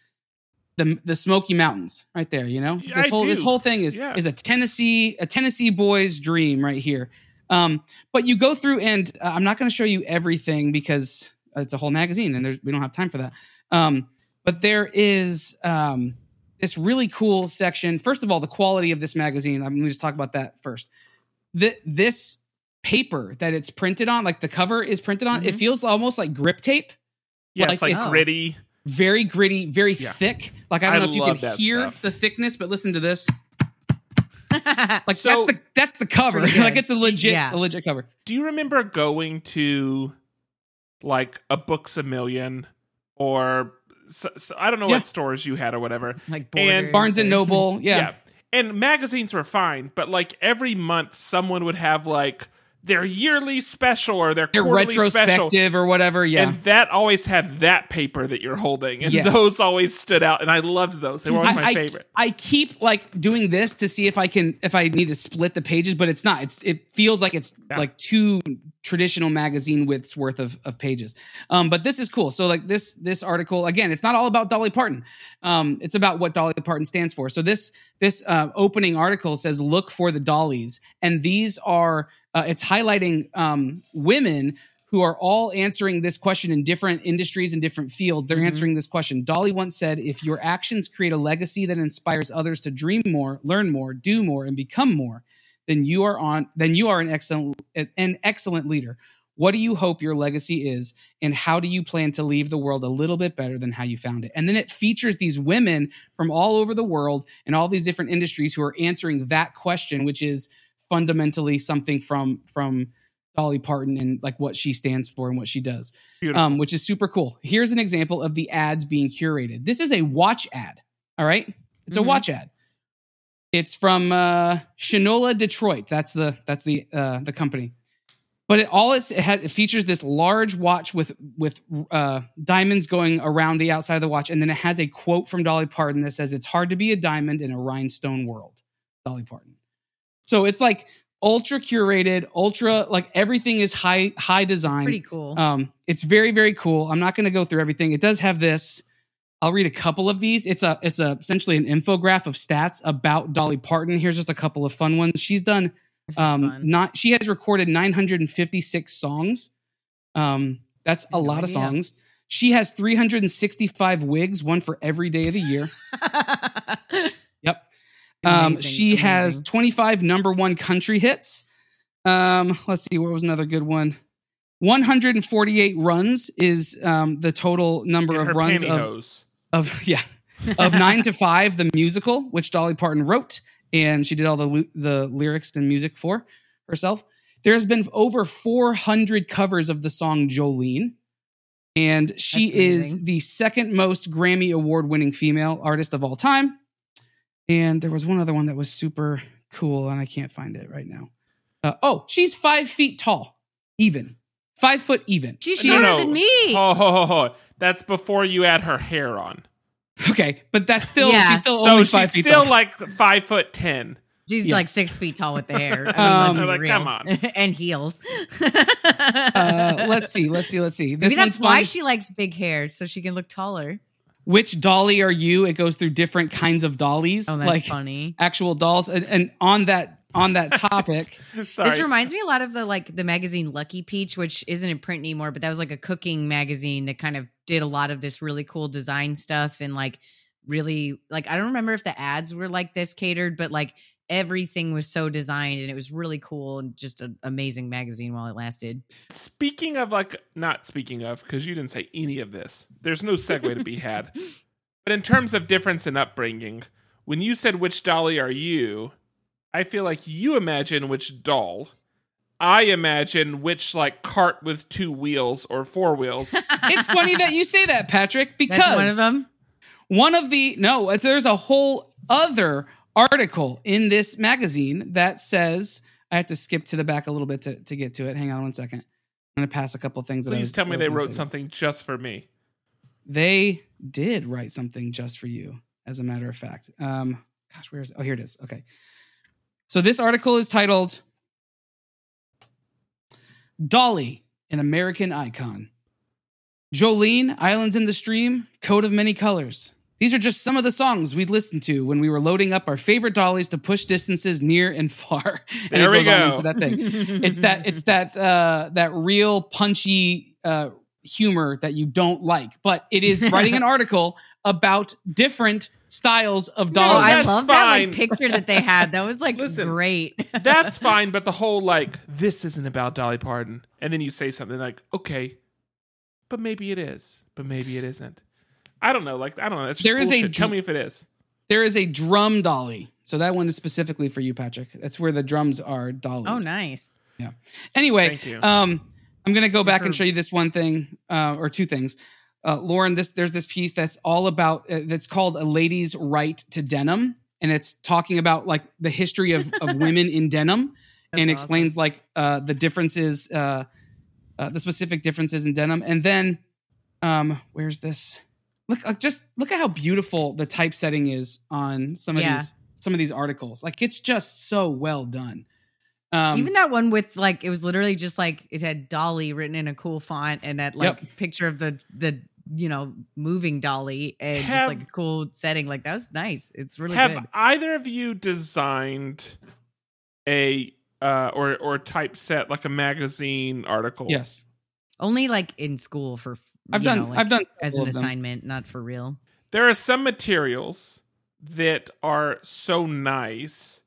S1: The, the Smoky Mountains, right there. You know
S3: Yeah,
S1: this
S3: I
S1: whole this whole thing is
S3: Yeah.
S1: is a Tennessee a Tennessee boy's dream right here. Um, but you go through, and uh, I'm not going to show you everything because it's a whole magazine, and there's, we don't have time for that. Um, but there is um, this really cool section. First of all, the quality of this magazine. I'm going to just talk about that first. The, this paper that it's printed on, like the cover is printed on, it
S2: Mhm.
S1: feels almost like grip tape.
S3: yeah,
S1: like
S3: it's like
S2: it's-
S3: gritty.
S1: Very gritty, very
S3: Yeah.
S1: thick. Like I don't
S3: I
S1: know if you can hear
S3: stuff.
S1: the thickness, but listen to this. Like
S3: So-
S1: that's the that's the cover.
S2: pretty
S1: like it's a legit
S2: Yeah.
S1: a legit cover.
S3: Do you remember going to like a Books a Million or so, so- I don't know
S1: Yeah.
S3: what stores you had or whatever.
S2: like
S3: And
S1: Barnes and
S2: or-
S1: Noble, yeah.
S3: And magazines were fine, but like every month someone would have like their yearly special or their
S1: Their
S3: quarterly special.
S1: retrospective or whatever. Yeah.
S3: And that always had that paper that you're holding. And
S1: Yes.
S3: those always stood out. And I loved those. They were always my
S1: I, I-
S3: favorite.
S1: I keep like doing this to see if I can if I need to split the pages, but it's not. It's it feels like it's
S3: Yeah.
S1: like two traditional magazine widths worth of, of pages. Um, but this is cool. So like this this article again, it's not all about Dolly Parton. Um, it's about what Dolly Parton stands for. So this this uh, opening article says look for the dollies, and these are uh, it's highlighting um, women who are all answering this question in different industries and different fields. They're
S2: Mhm.
S1: answering this question. Dolly once said, If your actions create a legacy that inspires others to dream more, learn more, do more, and become more, then you are on then you are an excellent an excellent leader. What do you hope your legacy is, and how do you plan to leave the world a little bit better than how you found it? And then it features these women from all over the world and all these different industries who are answering that question, which is fundamentally something from from Dolly Parton and like what she stands for and what she does, um, which is super cool. Here's an example of the ads being curated. This is a watch ad. All right, it's a
S2: Mhm.
S1: watch ad. It's from uh, Shinola Detroit. That's the that's the uh, the company. But it all it's, it, has, it features this large watch with with uh, diamonds going around the outside of the watch, and then it has a quote from Dolly Parton that says, "It's hard to be a diamond in a rhinestone world." Dolly Parton. So it's like ultra curated, ultra like everything is high high design.
S2: Pretty cool.
S1: Um, it's very very cool. I'm not going to go through everything. It does have this. I'll read a couple of these. It's a it's a essentially an infograph of stats about Dolly Parton. Here's just a couple of fun ones. She's done um not she has recorded 956 songs. Um That's a
S2: No
S1: lot of songs. She has 365 wigs, one for every day of the year. Yep. Um,
S2: Amazing,
S1: she has 25 number one country hits. Um, let's see, what was another good one? 148 runs is um, the total number
S3: In
S1: of runs of,
S3: pantyhose.
S1: of yeah of nine to five, the musical, which Dolly Parton wrote, and she did all the the lyrics and music for herself. There's been over 400 covers of the song Jolene, and she
S2: That's
S1: is
S2: amazing.
S1: the second most Grammy award winning female artist of all time. And there was one other one that was super cool, and I can't find it right now. Uh, oh, she's five feet tall, even five foot even.
S2: She's shorter
S3: no.
S2: than me.
S3: Ho, ho, ho, ho. That's before you add her hair on.
S1: Okay, but that's still
S2: Yeah.
S1: she's still
S3: So
S1: only
S3: she's
S1: five feet
S3: still
S1: tall.
S3: like five foot ten.
S2: She's
S1: Yeah.
S2: like six feet tall with the hair. I mean,
S1: Um,
S3: like,
S2: real.
S3: come on.
S2: and heels.
S1: uh, let's see, let's see, let's see. This
S2: Maybe
S1: one's
S2: that's why
S1: fun.
S2: she likes big hair, so she can look taller.
S1: Which dolly are you? It goes through different kinds of dollies,
S2: Oh, that's
S1: like
S2: funny.
S1: actual dolls. And, and on that on that topic,
S3: Sorry.
S2: This reminds me a lot of the like the magazine Lucky Peach, which isn't in print anymore, but that was like a cooking magazine that kind of did a lot of this really cool design stuff and like really like I don't remember if the ads were like this catered, but like everything was so designed and it was really cool and just an amazing magazine while it lasted.
S3: Speaking of like not speaking of because you didn't say any of this. There's no segue to be had. But in terms of difference in upbringing, when you said which dolly are you, I feel like you imagine which doll. I imagine which like cart with two wheels or four wheels.
S1: it's funny that you say that, Patrick, because
S2: That's one of them.
S1: One of the no, there's a whole other article in this magazine that says I have to skip to the back a little bit to, to get to it. Hang on one second. I'm gonna pass a couple things. that I
S3: Please
S1: was-
S3: tell me they wrote something just for me.
S1: They did write something just for you, as a matter of fact. Um, gosh, where is it? Oh, here it is. Okay. So this article is titled Dolly, an American icon. Jolene, Islands in the Stream, Coat of Many Colors. These are just some of the songs we'd listen to when we were loading up our favorite dollies to push distances near and far. And
S3: There
S1: it
S3: we
S1: goes on
S3: go.
S1: into that thing. It's that it's that uh that real punchy uh humor that you don't like, but it is writing an article about different styles of
S2: Oh,
S1: dollies.
S2: I
S3: that's
S2: love that like picture that they had. That was like
S3: Listen,
S2: great.
S3: That's fine, but the whole like this isn't about Dolly Parton, and then you say something like, "Okay, but maybe it is, but maybe it isn't." I don't know. Like I don't know. That's just
S1: There is a.
S3: Tell me if it is.
S1: there is a drum dolly. So that one is specifically for you, Patrick. That's where the drums are dolly.
S2: oh, nice. Yeah.
S1: Anyway,
S3: Thank you.
S1: um, I'm gonna go back and show you this one thing, uh, or two things. Uh, Lauren, this there's this piece that's all about uh, that's called "A Lady's Right to Denim," and it's talking about like the history of of women in denim,
S2: That's
S1: and
S2: awesome.
S1: explains like uh, the differences, uh, uh, the specific differences in denim. And then, um, where's this? Look, uh, just look at how beautiful the typesetting is on some of
S2: Yeah.
S1: these some of these articles. Like it's just so well done. Um,
S2: Even that one with like it was literally just like it had Dolly written in a cool font and that like
S1: Yep.
S2: picture of the the you know moving Dolly and
S3: Have-
S2: just like a cool setting. Like that was nice. It's really
S3: Have
S2: good.
S3: either of you designed a uh, or or typeset like a magazine article?
S1: yes,
S2: Only like in school for
S1: I've
S2: you
S1: done.
S2: know, like,
S1: I've done
S2: as an assignment, not for real.
S3: There are some materials that are so nice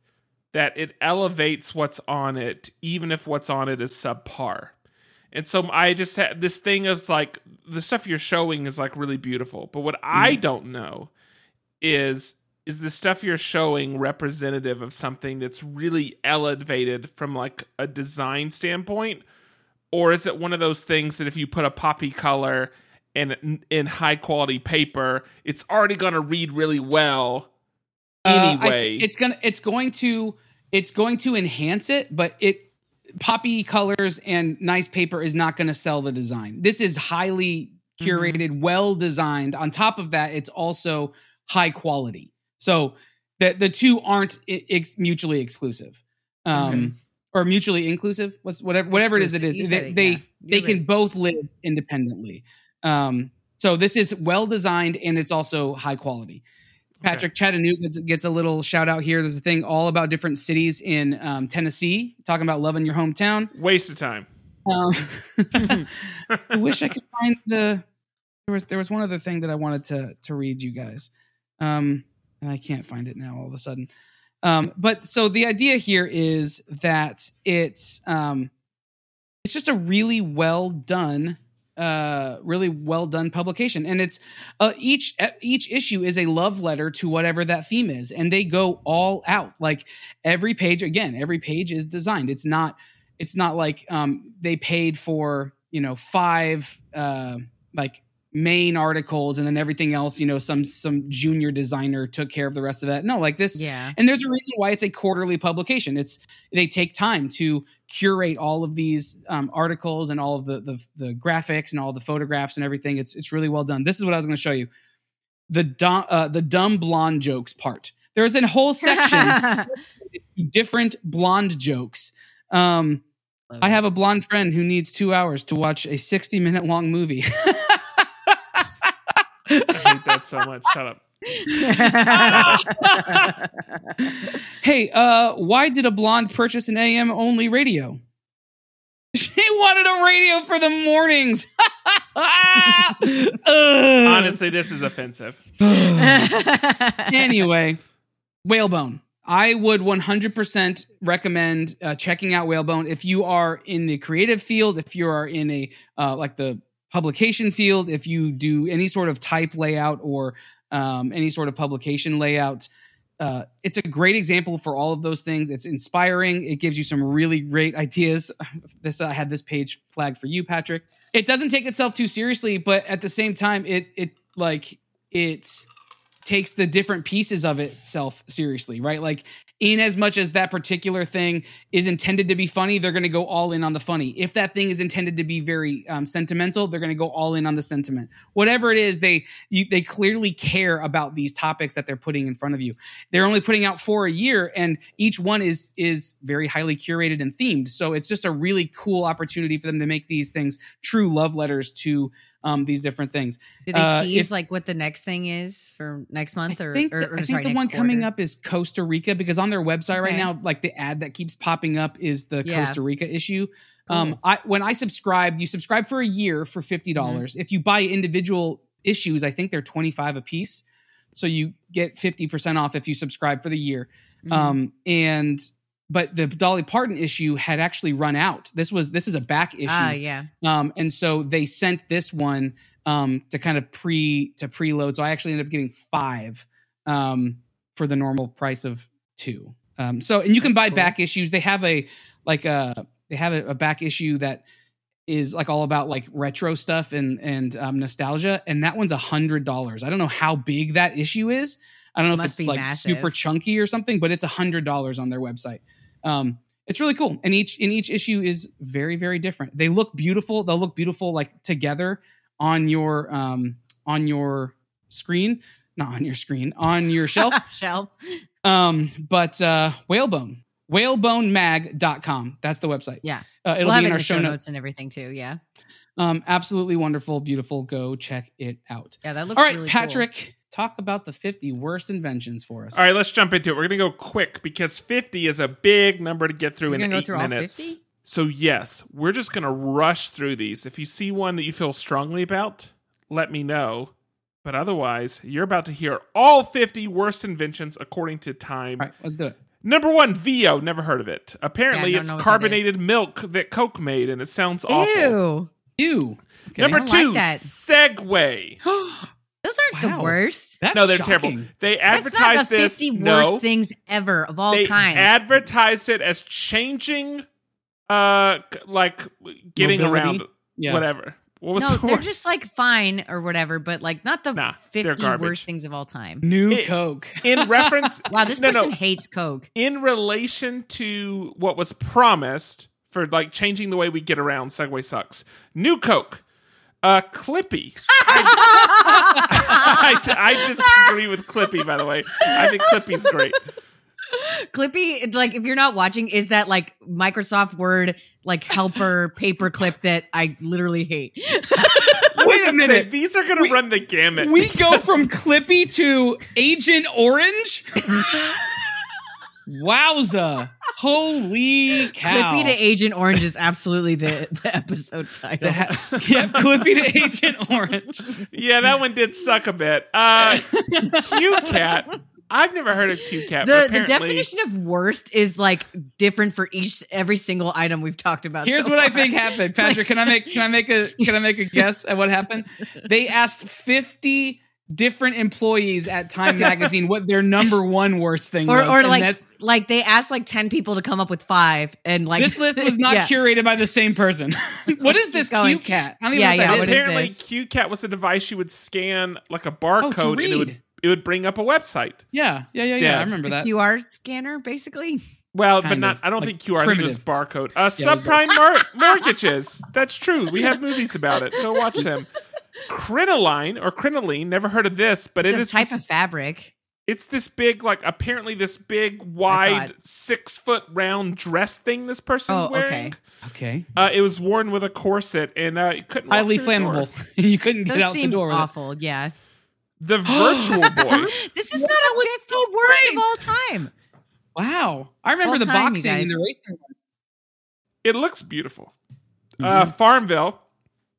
S3: that it elevates what's on it, even if what's on it is subpar. And so I just had this thing of like the stuff you're showing is like really beautiful, but what I mm-hmm. don't know is is the stuff you're showing representative of something that's really elevated from like a design standpoint or is it one of those things that if you put a poppy color in in high quality paper it's already going to read really well
S1: Uh,
S3: anyway
S1: th- it's gonna it's going to it's going to enhance it, but it poppy colors and nice paper is not going to sell the design. This is highly curated, well designed. On top of that, it's also high quality. So the the two aren't ex- mutually exclusive. Um or mutually inclusive. What's whatever whatever it is it
S2: Exclusive. You
S1: is.
S2: said
S1: They
S2: it,
S1: they,
S2: yeah.
S1: they
S2: You're
S1: can both live independently. Um so this is well designed and it's also high quality. Patrick Chattanooga gets, gets a little shout out here. There's a thing all about different cities in um, Tennessee, talking about loving your hometown.
S3: waste of time
S1: Um, I wish I could find the. There was there was one other thing that I wanted to to read you guys, um, and I can't find it now all of a sudden. Um, but so the idea here is that it's um, it's just a really well done uh really well done publication. And it's uh each each issue is a love letter to whatever that theme is. And they go all out. Like every page again every page is designed. It's not it's not like um they paid for you know five uh like main articles and then everything else you know some some junior designer took care of the rest of that. No like this
S2: Yeah.
S1: and there's a reason why it's a quarterly publication. It's they take time to curate all of these um, articles and all of the, the the graphics and all the photographs and everything. It's it's really well done. This is what i was going to show you. The dumb uh, the dumb blonde jokes part. There's a whole section different blonde jokes. Um i have a blonde friend who needs two hours to watch a 60 minute long movie
S3: that so much. Shut up.
S1: hey, uh, why did a blonde purchase an AM only radio? She wanted a radio for the mornings.
S3: Honestly, this is offensive.
S1: anyway, Whalebone. I would 100% recommend uh, checking out Whalebone if you are in the creative field, if you are in a uh, like the publication field, if you do any sort of type layout or um, any sort of publication layout. Uh, it's a great example for all of those things. It's inspiring. It gives you some really great ideas. This I had this page flagged for you, Patrick. It doesn't take itself too seriously, but at the same time, it it like it takes the different pieces of itself seriously, right? Like, in as much as that particular thing is intended to be funny, they're going to go all in on the funny. If that thing is intended to be very um, sentimental, they're going to go all in on the sentiment. Whatever it is, they you, they clearly care about these topics that they're putting in front of you. They're only putting out four a year, and each one is is very highly curated and themed. So it's just a really cool opportunity for them to make these things true love letters to um, these different things.
S2: Did they
S1: Uh,
S2: tease
S1: if-
S2: like what the next thing is for next month or,
S1: I think,
S2: or,
S1: the-
S2: or
S1: I think
S2: sorry,
S1: the one coming up is Costa Rica because on their website right now, like the ad that keeps popping up is the
S2: Yeah.
S1: Costa Rica issue. Um, I when I subscribed, you subscribe for a year for fifty dollars.
S2: Mm-hmm.
S1: If you buy individual issues, I think they're twenty five a piece, so you get fifty percent off if you subscribe for the year.
S2: Mhm.
S1: Um, and but the Dolly Parton issue had actually run out. This was this is a back issue.
S2: Ah, yeah.
S1: Um, and so they sent this one um, to kind of pre to preload. So I actually ended up getting five um, for the normal price of two. Um, so and you can
S2: That's
S1: buy
S2: cool.
S1: back issues. They have a like a they have a, a back issue that is like all about like retro stuff and and um, nostalgia, and that one's a hundred dollars. I don't know how big that issue is. I don't know
S2: Must
S1: if it's like
S2: massive.
S1: super chunky or something, but it's a hundred dollars on their website. Um, it's really cool, and each in each issue is very very different. They look beautiful. They'll look beautiful like together on your um on your screen, not on your screen, on your shelf.
S2: Shell.
S1: Um, but uh, whalebone, whalebonemag.com. That's the website.
S2: Yeah.
S1: Uh, it'll
S2: we'll have
S1: be
S2: it
S1: in
S2: in
S1: our show
S2: show
S1: notes.
S2: notes and everything too. Yeah.
S1: Um, absolutely wonderful, beautiful. Go check it out.
S2: Yeah, that looks
S1: All right,
S2: really cool.
S1: Patrick, talk about the 50 worst inventions for us.
S3: All right, let's jump into it. We're going to go quick because 50 is a big number to get through
S2: You're
S3: in
S2: gonna go
S3: eight
S2: through all
S3: minutes.
S2: 50?
S3: So, yes, we're just going to rush through these. If you see one that you feel strongly about, let me know. But otherwise, you're about to hear all 50 worst inventions according to time.
S1: All right, let's do it.
S3: Number one, Vio. Never heard of it. Apparently,
S2: Yeah,
S3: it's
S2: know what that
S3: carbonated milk that Coke made, and it sounds awful.
S2: Ew.
S1: Ew. Okay.
S3: Number
S2: I don't like
S3: two,
S2: that.
S3: Segway.
S2: Those aren't
S1: Wow.
S2: the worst.
S1: That's
S3: no, they're
S1: shocking.
S3: terrible. They
S2: That's
S3: advertise
S2: not the
S3: this.
S2: 50
S3: no,
S2: worst things ever of all
S3: they
S2: time.
S3: advertised it as changing, uh, like getting
S1: Mobility?
S3: around,
S1: Yeah.
S3: whatever. What was
S2: no,
S3: the
S2: they're
S3: word?
S2: just like fine or whatever, but like not the
S3: Nah,
S2: 50 worst things of all time.
S1: New
S3: It-
S1: Coke.
S3: in reference?
S2: Wow, this
S3: no,
S2: person
S3: no.
S2: hates Coke.
S3: In relation to what was promised for like changing the way we get around, Segway sucks. New Coke, uh, Clippy. I, I disagree with Clippy, by the way. I think Clippy's great.
S2: Clippy, it's like if you're not watching, is that like Microsoft Word like helper paperclip that I literally hate.
S1: Wait a minute.
S3: These are going to run the gamut.
S1: We go from Clippy to Agent Orange? Wowza. Holy cow!
S2: Clippy to Agent Orange is absolutely the, the episode title.
S1: The yeah, Clippy to Agent Orange.
S3: Yeah, that one did suck a bit. Uh, CueCat. I've never heard of CueCat.
S2: the, the definition of worst is like different for each every single item we've talked about.
S1: Here's
S2: so
S1: what I think happened, Patrick. Can I make can I make a can I make a guess at what happened? They asked 50 different employees at Time Magazine what their number one worst thing
S2: Or,
S1: was.
S2: or
S1: and
S2: like
S1: that's-
S2: like they asked like ten people to come up with five, and like
S1: this list was not
S2: yeah.
S1: curated by the same person. what is this
S2: going.
S1: CueCat? I don't
S2: Yeah,
S1: even know
S2: yeah,
S1: what
S2: what
S1: that
S2: is
S1: is.
S3: apparently
S2: this?
S3: CueCat was a device you would scan like a barcode oh, and it would
S1: Oh, read.
S3: It would bring up a website.
S1: Yeah, yeah, yeah, yeah.
S3: Yeah.
S1: I remember that.
S2: QR scanner, basically.
S3: Well, but not.
S1: of,
S3: I don't
S1: like
S3: think QR. I think it was barcode. Uh,
S1: it was
S3: subprime mar- mortgages. That's true. We have movies about it. Go watch them. Crinoline or crinoline. Never heard of this, but
S2: It's
S3: it
S2: a
S3: is
S2: type
S3: this-
S2: of fabric.
S3: It's this big, like apparently this big, wide, six foot round dress thing this person's
S2: Oh,
S3: wearing.
S2: okay.
S1: Okay.
S3: Uh, it was worn with a corset and uh, it couldn't. walk
S1: Highly
S3: through the door.
S1: flammable. you couldn't get out the
S2: seem
S1: door with it.
S2: awful. Yeah.
S3: The virtual boy.
S2: This is
S1: That
S2: not a
S1: was
S2: 50
S1: so
S2: worst
S1: great.
S2: of all time.
S1: Wow. I remember
S2: All
S1: the
S2: time,
S1: boxing and the racing one.
S3: It looks beautiful. Uh, Farmville.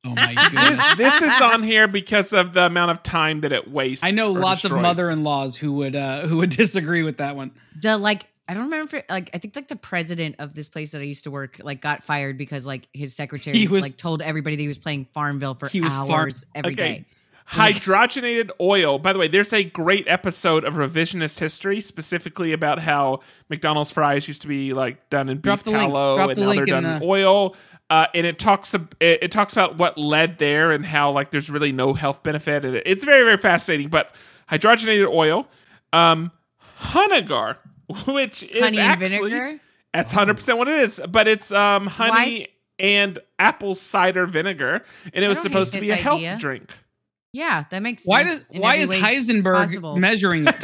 S1: Oh my goodness.
S3: This is on here because of the amount of time that it wastes.
S1: I know
S3: or
S1: lots of mother-in-laws who would uh who would disagree with that one.
S2: The like I don't remember if like I think like the president of this place that I used to work like got fired because like his secretary
S1: He was-
S2: like told everybody that he was playing Farmville for
S1: He was
S2: hours
S1: farm-
S2: every day.
S3: Okay. Hydrogenated oil. By the way, there's a great episode of revisionist history specifically about how McDonald's fries used to be like done in
S1: Drop
S3: beef tallow and now they're done in
S1: the-
S3: oil. Uh, and it talks it, it talks about what led there and how like there's really no health benefit. And it- it's very very fascinating. But hydrogenated oil, um, which is
S2: Honey
S3: actually
S2: vinegar?
S3: that's hundred percent what it is. But it's um honey and apple cider vinegar, and it was supposed to be a
S2: this
S3: health
S2: idea.
S3: drink.
S2: Yeah, that makes
S1: Why
S2: sense.
S1: does why is Heisenberg
S2: possible.
S1: measuring it?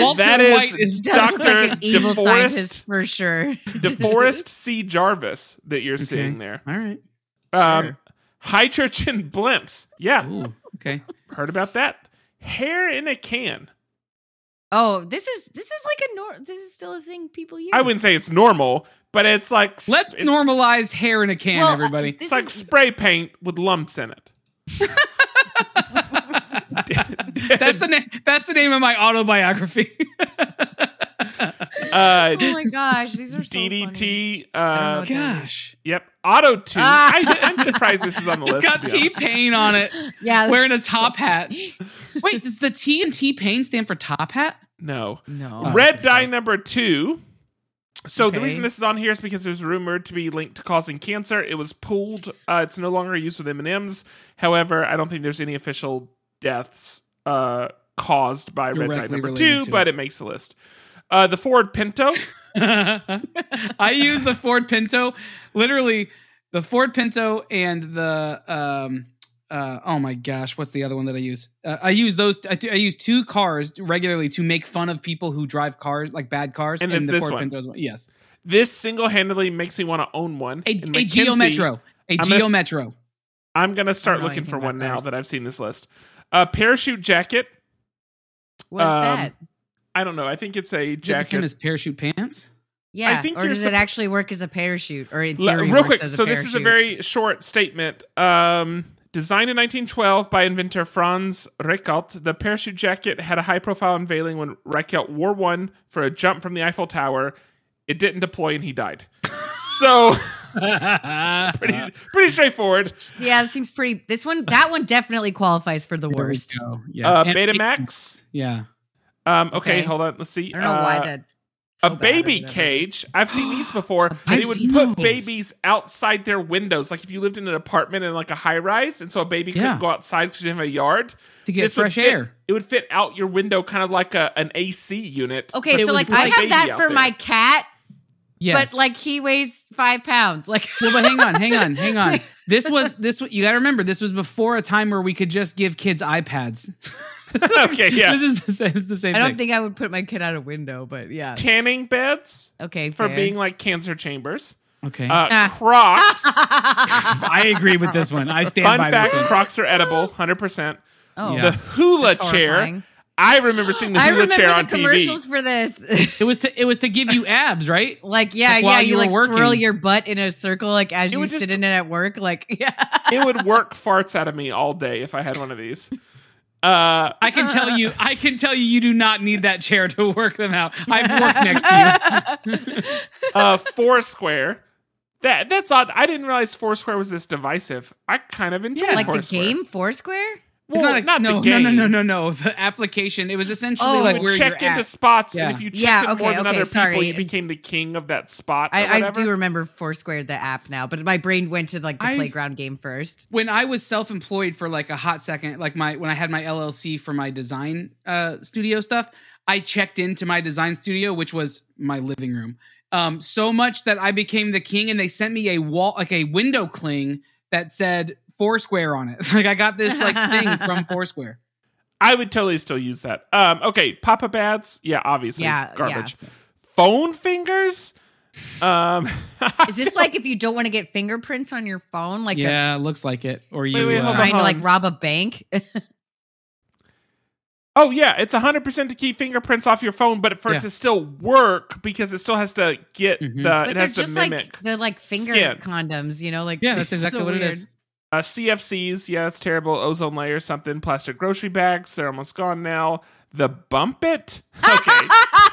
S1: Walter
S3: That is
S1: White is
S2: does look like an
S3: Dr.
S2: evil
S3: DeForest-
S2: scientist for sure.
S3: DeForest C. Jarvis that you're seeing there.
S1: All right.
S3: Um,
S2: Sure.
S3: hydrogen blimps. Yeah,
S1: Ooh, okay.
S3: heard about that. Hair in a can.
S2: Oh, this is this is like a nor- this is still a thing people use.
S3: I wouldn't say it's normal, but it's like
S1: Let's
S3: it's,
S1: normalize hair in a can,
S2: Well, uh,
S1: everybody.
S2: this
S3: It's like
S2: is-
S3: spray paint with lumps in it.
S1: That's the name. That's the name of my autobiography.
S3: Uh,
S2: Oh my gosh, these are so.
S3: DDT.
S2: I
S3: Uh,
S2: what
S1: Gosh,
S3: yep. Auto tune.
S2: Ah.
S3: I, I'm surprised this is on the
S1: it's
S3: list. It's got
S1: T Pain on it,
S2: Yeah,
S1: wearing a top hat. Wait, does the T and T Pain stand for top hat?
S3: No.
S2: No.
S3: Red dye number two. So the reason this is on here is because it was rumored to be linked to causing cancer. It was pulled. Uh, it's no longer used with M and M's. However, I don't think there's any official deaths uh, caused by red dye number two, but
S1: it.
S3: it makes the list. Uh, the Ford Pinto.
S1: I use the Ford Pinto, literally the Ford Pinto and the um uh oh my gosh, what's the other one that I use? Uh, I use those. I, do- I use two cars regularly to make fun of people who drive cars like bad cars.
S3: And it's
S1: the
S3: this
S1: Ford
S3: one.
S1: One. Yes,
S3: This single handedly makes me want to own one.
S1: a, a Geo Metro, a
S3: I'm gonna
S1: Geo
S3: s-
S1: Metro.
S3: I'm gonna start
S2: I don't know
S3: looking for one now that I've seen this list. Uh, parachute jacket.
S2: What is
S3: um,
S2: that?
S3: I don't know. I think it's a
S1: Is it the same
S3: jacket.
S1: as parachute pants?
S2: Yeah, I
S3: think
S2: or
S3: you're
S2: does it actually work as a parachute? Or in
S3: Le-
S2: theory,
S3: real
S2: works
S3: quick.
S2: as a
S3: So this is a very short statement. Um, designed in 1912 by inventor Franz Reichelt, the parachute jacket had a high-profile unveiling when Reichelt wore one for a jump from the Eiffel Tower. It didn't deploy, and he died. So pretty pretty straightforward.
S2: Yeah, it seems pretty. This one, that one definitely qualifies for the
S1: There
S2: worst.
S1: go. Yeah,
S3: Uh,
S1: And-
S3: Betamax.
S1: Yeah,
S3: Um, okay,
S2: Okay.
S3: hold on. Let's see.
S2: I don't know why
S3: Uh,
S2: that's so
S3: a
S2: bad or
S3: baby
S2: whatever.
S3: cage. I've seen these before.
S1: I've
S3: they would
S1: seen
S3: put
S1: those.
S3: babies outside their windows. Like if you lived in an apartment in like a high rise, and so a baby
S1: Yeah.
S3: couldn't go outside because you didn't have a yard.
S1: to get
S3: this would
S1: fresh
S3: fit-
S1: air.
S3: It would fit out your window, kind of like a, an AC unit.
S2: Okay, so like I have that for my cat,
S1: Yes,
S2: but like he weighs five pounds. Like
S1: Well, but hang on, hang on, hang on. This was this. You got to remember, this was before a time where we could just give kids iPads.
S3: okay, yeah.
S1: This is the same. It's the same.
S2: I don't
S1: thing.
S2: think I would put my kid out a window, but yeah.
S3: Tanning beds
S2: Okay,
S3: for
S2: fair.
S3: being like cancer chambers.
S1: Okay,
S3: Uh,
S2: Ah.
S3: Crocs.
S1: I agree with this one. I stand
S3: Fun
S1: by
S3: fact:
S1: this one.
S3: Crocs are edible, hundred percent.
S2: oh,
S1: Yeah.
S3: The hula
S2: That's
S3: chair.
S2: horrifying.
S3: I remember seeing the hula chair
S2: the
S3: on TV.
S2: commercials for this.
S1: It was to it was to give you abs, right?
S2: like yeah,
S1: Like,
S2: yeah,
S1: you
S2: you, like swirl
S1: working.
S2: your butt in a circle like as
S3: It
S2: you sit
S3: just-
S2: in it at work. Like yeah.
S3: it would work farts out of me all day if I had one of these. Uh,
S1: I can tell you, I can tell you, you do not need that chair to work them out. I've worked next to you.
S3: uh, Foursquare. That that's odd. I didn't realize Foursquare was this divisive. I kind of enjoy
S1: Yeah.
S2: like the game Foursquare.
S3: Well,
S1: It's not, a,
S3: not
S1: no,
S3: the game.
S1: no, no, no, no, no. The application. It was essentially
S2: Oh,
S1: like
S3: You
S1: where
S3: would
S1: you're
S3: check into
S1: at.
S3: spots,
S1: Yeah.
S3: and if you checked
S2: Yeah,
S3: in more than
S2: okay,
S3: other
S2: sorry.
S3: people, you became the king of that spot. Or
S2: I, I do remember Foursquare, the app now, but my brain went to like the
S1: I-
S2: playground game first.
S1: when I was self-employed for like a hot second, like my when I had my LLC for my design uh, studio stuff, I checked into my design studio, which was my living room, um, so much that I became the king, and they sent me a wall, like a window cling that said Foursquare on it. like I got this like thing from Foursquare.
S3: I would totally still use that. Um, okay, pop-up ads, yeah, obviously,
S2: Yeah,
S3: garbage. Phone fingers, um,
S2: Is this like if you don't want to get fingerprints on your phone, like a,
S1: yeah, looks like it. Or you,
S3: wait,
S1: uh,
S2: trying to like rob a bank?
S3: oh yeah, it's hundred percent to keep fingerprints off your phone, but for
S1: Yeah.
S3: it to still work because it still has to get
S1: Mhm.
S3: the,
S2: but
S3: it
S2: they're
S3: has to
S2: just
S3: mimic.
S2: like they're like finger
S3: skin.
S2: condoms, you know? Like
S1: yeah, that's exactly
S2: so
S1: what it
S2: weird.
S1: is.
S3: Uh, CFCs, yeah, it's terrible. Ozone layer, something. Plastic grocery bags, they're almost gone now. The bump it, okay.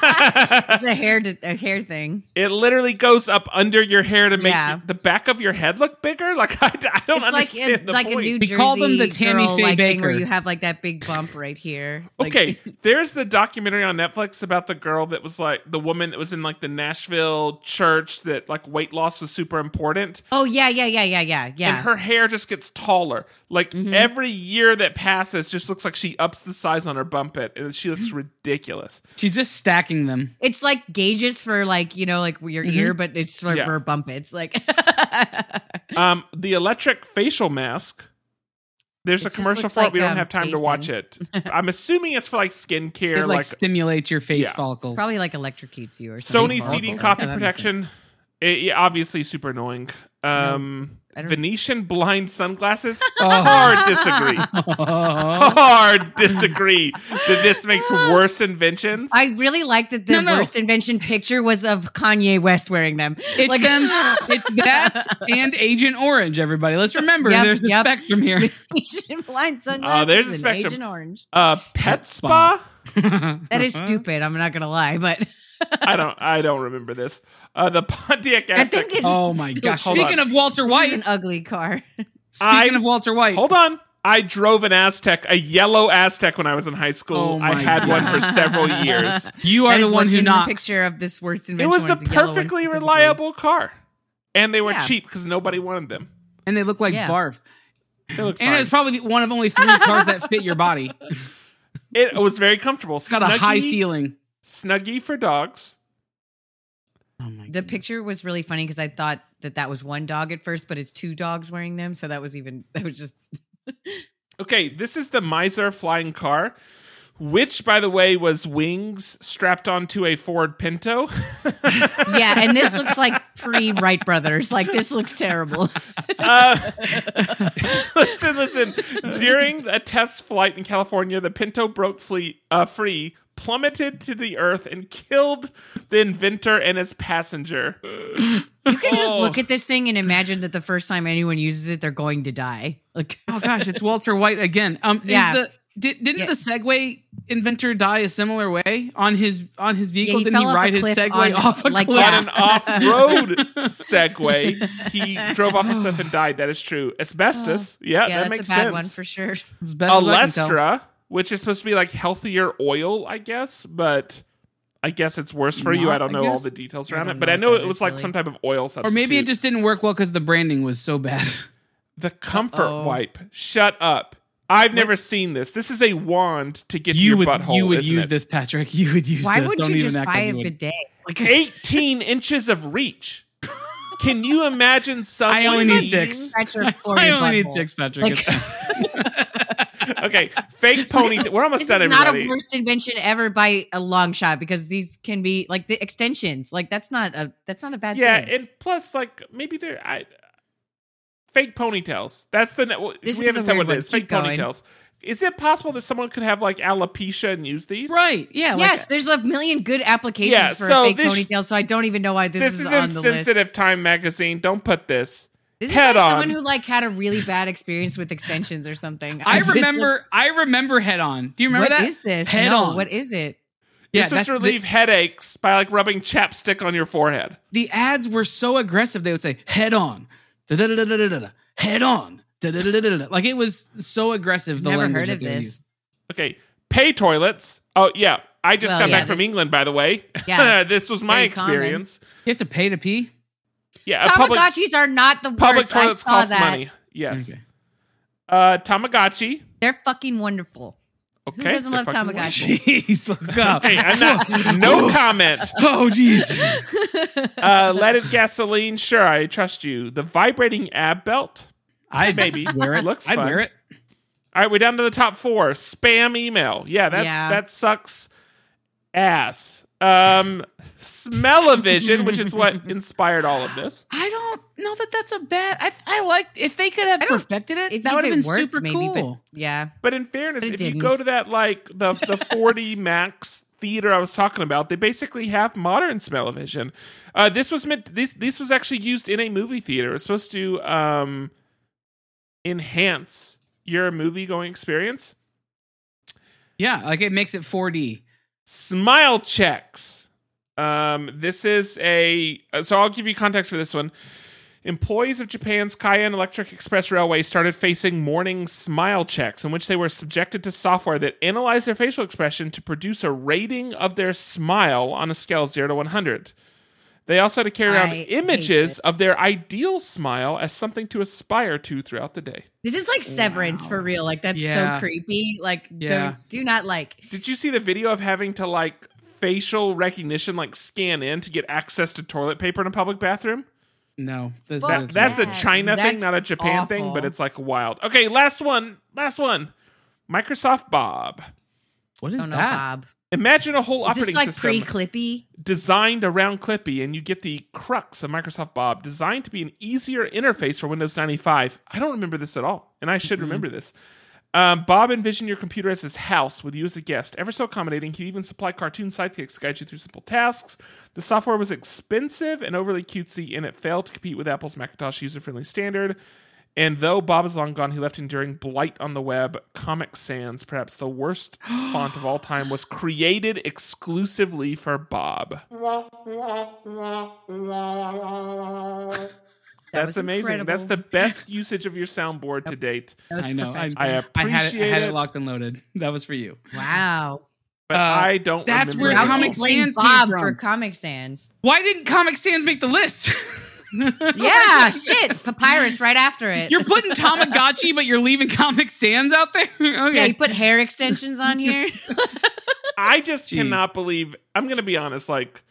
S2: It's a hair a hair thing.
S3: it literally goes up under your hair to make
S2: Yeah.
S3: the back of your head look bigger. Like I, I don't
S2: It's like
S3: understand
S2: a,
S3: the
S2: like
S3: point.
S2: a New
S1: We
S2: Jersey
S1: call them the Tammy
S2: girl,
S1: Faye
S2: like, thing where
S1: Bakker.
S2: you have like that big bump right here. Like-
S3: Okay, there's the documentary on Netflix about the girl that was like the woman that was in like the Nashville church that like weight loss was super important.
S2: Oh yeah, yeah, yeah, yeah, yeah, yeah.
S3: And her hair just gets taller. Like
S2: Mm-hmm.
S3: every year that passes, just looks like she ups the size on her bump it, and she looks ridiculous.
S1: She's just stacking them.
S2: it's like gauges for like you know like your ear, but it's for,
S3: Yeah.
S2: for bump it's like
S3: Um, the electric facial mask. There's
S2: It
S3: a commercial
S2: looks
S3: for it.
S2: like,
S3: We don't
S2: um,
S3: have time to watch it. I'm assuming it's for like skincare,
S1: It like,
S3: like
S1: stimulates your face
S3: Yeah.
S1: follicles.
S2: probably like electrocutes you or something.
S3: Sony
S1: It's
S3: CD copy
S1: Yeah,
S3: protection. It, yeah, obviously super annoying. Um,
S2: I don't-
S3: Venetian blind sunglasses. Hard disagree. Hard disagree that this makes worse inventions.
S2: I really like that the
S1: No, no.
S2: worst invention picture was of Kanye West wearing them.
S1: It's
S2: like
S1: them. It's that and Agent Orange. Everybody, let's remember
S2: Yep,
S1: there's a
S2: yep.
S1: spectrum here.
S2: Asian blind sunglasses.
S3: Oh, there's a spectrum.
S2: Agent Orange.
S3: uh, pet spa.
S2: That is stupid. I'm not gonna lie, but
S3: I don't. I don't remember this. Uh, the Pontiac
S2: I
S3: Aztek.
S2: think it's
S1: oh my gosh! Speaking of Walter
S2: This
S1: White,
S2: is an ugly car.
S1: speaking
S3: I-
S1: of Walter White,
S3: Hold on. I drove an Aztek, a yellow Aztek, when I was in high
S1: Oh
S3: school. I
S1: my
S3: had one for several years.
S1: you are
S2: That is
S1: the one who
S2: in
S1: knocks.
S2: the picture of this worst invention.
S3: It was a
S2: one's yellow one
S3: perfectly reliable car, and they were
S2: Yeah.
S3: cheap because nobody wanted them.
S1: and they look like
S2: Yeah.
S1: barf.
S3: They looked
S1: And
S3: fine.
S1: it's probably one of only three cars that fit your body.
S3: It was very comfortable.
S1: got a high ceiling.
S3: Snuggie for dogs.
S1: Oh my!
S2: The picture was really funny because I thought that that was one dog at first, but it's two dogs wearing them. So that was even that was just
S3: Okay, this is the Mizar flying car, which, by the way, was wings strapped onto a Ford Pinto.
S2: yeah. And this looks like pre Wright brothers. Like this looks terrible.
S3: Uh, listen, listen. During a test flight in California, the Pinto broke fleet, uh, free, plummeted to the earth, and killed the inventor and his passenger.
S2: You can just
S3: Oh.
S2: look at this thing and imagine that the first time anyone uses it, they're going to die. Like
S1: Oh gosh, it's Walter White again. Um,
S2: Yeah.
S1: is the did, didn't
S2: Yeah.
S1: the Segway inventor die a similar way on his on his vehicle?
S2: he
S1: didn't he
S2: fell off a
S1: ride his Segway
S2: on-
S1: off a
S2: like,
S1: cliff?
S2: yeah.
S3: On an off-road Segway, he drove off a cliff and died. That is true. Asbestos, yeah,
S2: yeah,
S3: that
S2: that's
S3: makes
S2: a bad
S3: sense.
S2: one for sure.
S1: As best as I can tell.
S3: Olestra, which is supposed to be like healthier oil, I guess, but I guess it's worse for you. I don't
S1: I
S3: know all the details around it, but I know it was
S2: is,
S3: like
S2: really.
S3: some type of oil substitute.
S1: Or maybe it just didn't work well because the branding was so bad.
S3: the comfort
S2: Uh-oh.
S3: wipe. Shut up. I've never seen this. This is a wand to get
S1: You
S3: your
S1: would
S3: butthole.
S1: you would
S3: isn't
S1: use
S3: it?
S1: this, Patrick. You would use
S2: Why
S1: this.
S2: would
S1: Don't
S2: you just buy
S1: like
S2: a
S1: you
S2: bidet? Like
S3: 18 inches of reach. Can you imagine someone?
S1: I only need six.
S2: scratch your
S1: I only need six, Patrick.
S2: Like-
S1: It's-
S3: okay, fake pony.
S2: Is-
S3: We're almost done already.
S2: This
S3: done,
S2: is not a worst invention ever by a long shot because these can be like the extensions. Like that's not a that's not a bad thing.
S3: yeah,
S2: thing.
S3: and plus, like maybe they're I, fake ponytails. That's the.
S2: This
S3: we haven't said what it is. Fake
S2: going.
S3: ponytails. is it possible that someone could have like alopecia and use these?
S1: Right. Yeah. like-
S2: yes, there's a million good applications
S3: Yeah,
S2: for
S3: so
S2: a fake
S3: this-
S2: ponytail, so I don't even know why this,
S3: This
S2: is
S3: is
S2: on the list.
S3: insensitive Time magazine. Don't put this.
S2: This is
S3: Head
S2: like
S3: on.
S2: someone who like had a really bad experience with extensions or something.
S1: I
S2: this
S1: remember.
S2: looks-
S1: I remember Head On. Do you remember
S2: What
S1: that?
S2: is this?
S1: Head
S2: no,
S1: On.
S2: what is it?
S1: Yeah,
S3: this was
S1: that's
S3: to
S1: the-
S3: relieve headaches by like rubbing chapstick on your forehead.
S1: the ads were so aggressive. They would say "head on," da-da-da-da-da-da-da, "head on," da-da-da-da-da-da. like it was so aggressive. The
S2: Never
S1: language
S2: heard of this.
S1: use.
S3: Okay, pay toilets. Oh yeah, I just
S2: Well,
S3: got
S2: yeah,
S3: back from England, by the way.
S2: Yeah,
S3: this was my
S2: very common.
S3: experience.
S1: You have to pay to pee.
S3: Yeah, a public
S2: Tamagotchis are not the worst.
S3: public
S2: I
S3: toilets
S2: saw
S3: cost
S2: that.
S3: money. Yes.
S1: Okay.
S3: Uh, Tamagotchi.
S2: They're fucking wonderful.
S3: Okay,
S2: Who doesn't love Tamagotchi?
S1: Jeez, look up.
S3: Okay, I'm not. no comment.
S1: oh, jeez.
S3: Uh, leaded gasoline. Sure, I trust you. The vibrating ab belt.
S1: I
S3: Maybe
S1: wear it.
S3: Looks
S1: I'd wear it.
S3: All right, we're down to the top four. Spam email. Yeah, that's
S2: Yeah.
S3: that sucks ass. Um, Smell-O-Vision, which is what inspired all of this.
S1: I don't know that that's a bad. I I like if they could have perfected it. That would have been
S2: worked,
S1: super
S2: maybe,
S1: cool.
S2: but yeah.
S3: But in fairness,
S2: But
S3: if you
S2: didn't.
S3: go to that like the the 40 max theater I was talking about, they basically have modern smell-o-vision. Uh, this was meant this this was actually used in a movie theater. It was supposed to um enhance your movie going experience.
S1: yeah, like it makes it 4D.
S3: Smile checks. Um, this is a so I'll give you context for this one. Employees of Japan's Keihin Electric Express Railway started facing morning smile checks in which they were subjected to software that analyzed their facial expression to produce a rating of their smile on a scale of 0 to 100. They also had to carry around
S2: I
S3: images of their ideal smile as something to aspire to throughout the day.
S2: This is like severance for real. Like that's
S1: Yeah.
S2: so creepy. Like
S1: Yeah.
S2: don't do not like
S3: Did you see the video of having to like facial recognition like scan in to get access to toilet paper in a public bathroom?
S1: No, this
S2: Fuck
S3: That,
S1: is
S3: that's a
S2: Yes,
S3: China thing, not a Japan thing, but it's like wild. Okay, last one. Last one. Microsoft Bob.
S1: what is
S2: don't know,
S1: that?
S2: Bob.
S3: Imagine a whole
S2: Is
S3: operating
S2: like
S3: system
S2: pre-clippy?
S3: designed around Clippy, and you get the crux of Microsoft Bob, designed to be an easier interface for Windows 95. I don't remember this at all, and I should remember this. Um, Bob envisioned your computer as his house with you as a guest. Ever so accommodating, he even supplied cartoon sidekicks to guide you through simple tasks. The software was expensive and overly cutesy, and it failed to compete with Apple's Macintosh user friendly standard. And though Bob is long gone, he left enduring blight on the web. Comic Sans, perhaps the worst font of all time, was created exclusively for Bob. That's
S2: was
S3: amazing.
S2: incredible.
S3: That's the best usage of your soundboard to date.
S1: I know. I,
S2: perfect.
S3: I
S1: I had,
S3: appreciate
S1: it, I had
S3: it.
S1: it locked and loaded. That was for you.
S2: wow.
S3: But
S1: Uh,
S3: I don't.
S1: that's where
S3: it.
S2: Now we
S1: Comic
S2: blame
S1: Sans came from.
S2: for Comic Sans.
S1: Why didn't Comic Sans make the list?
S2: Yeah, shit. Papyrus right after it.
S1: You're putting Tamagotchi, but you're leaving Comic Sans out there. okay.
S2: yeah, you put hair extensions on here.
S3: I just
S1: Jeez.
S3: cannot believe. I'm gonna be honest. Like,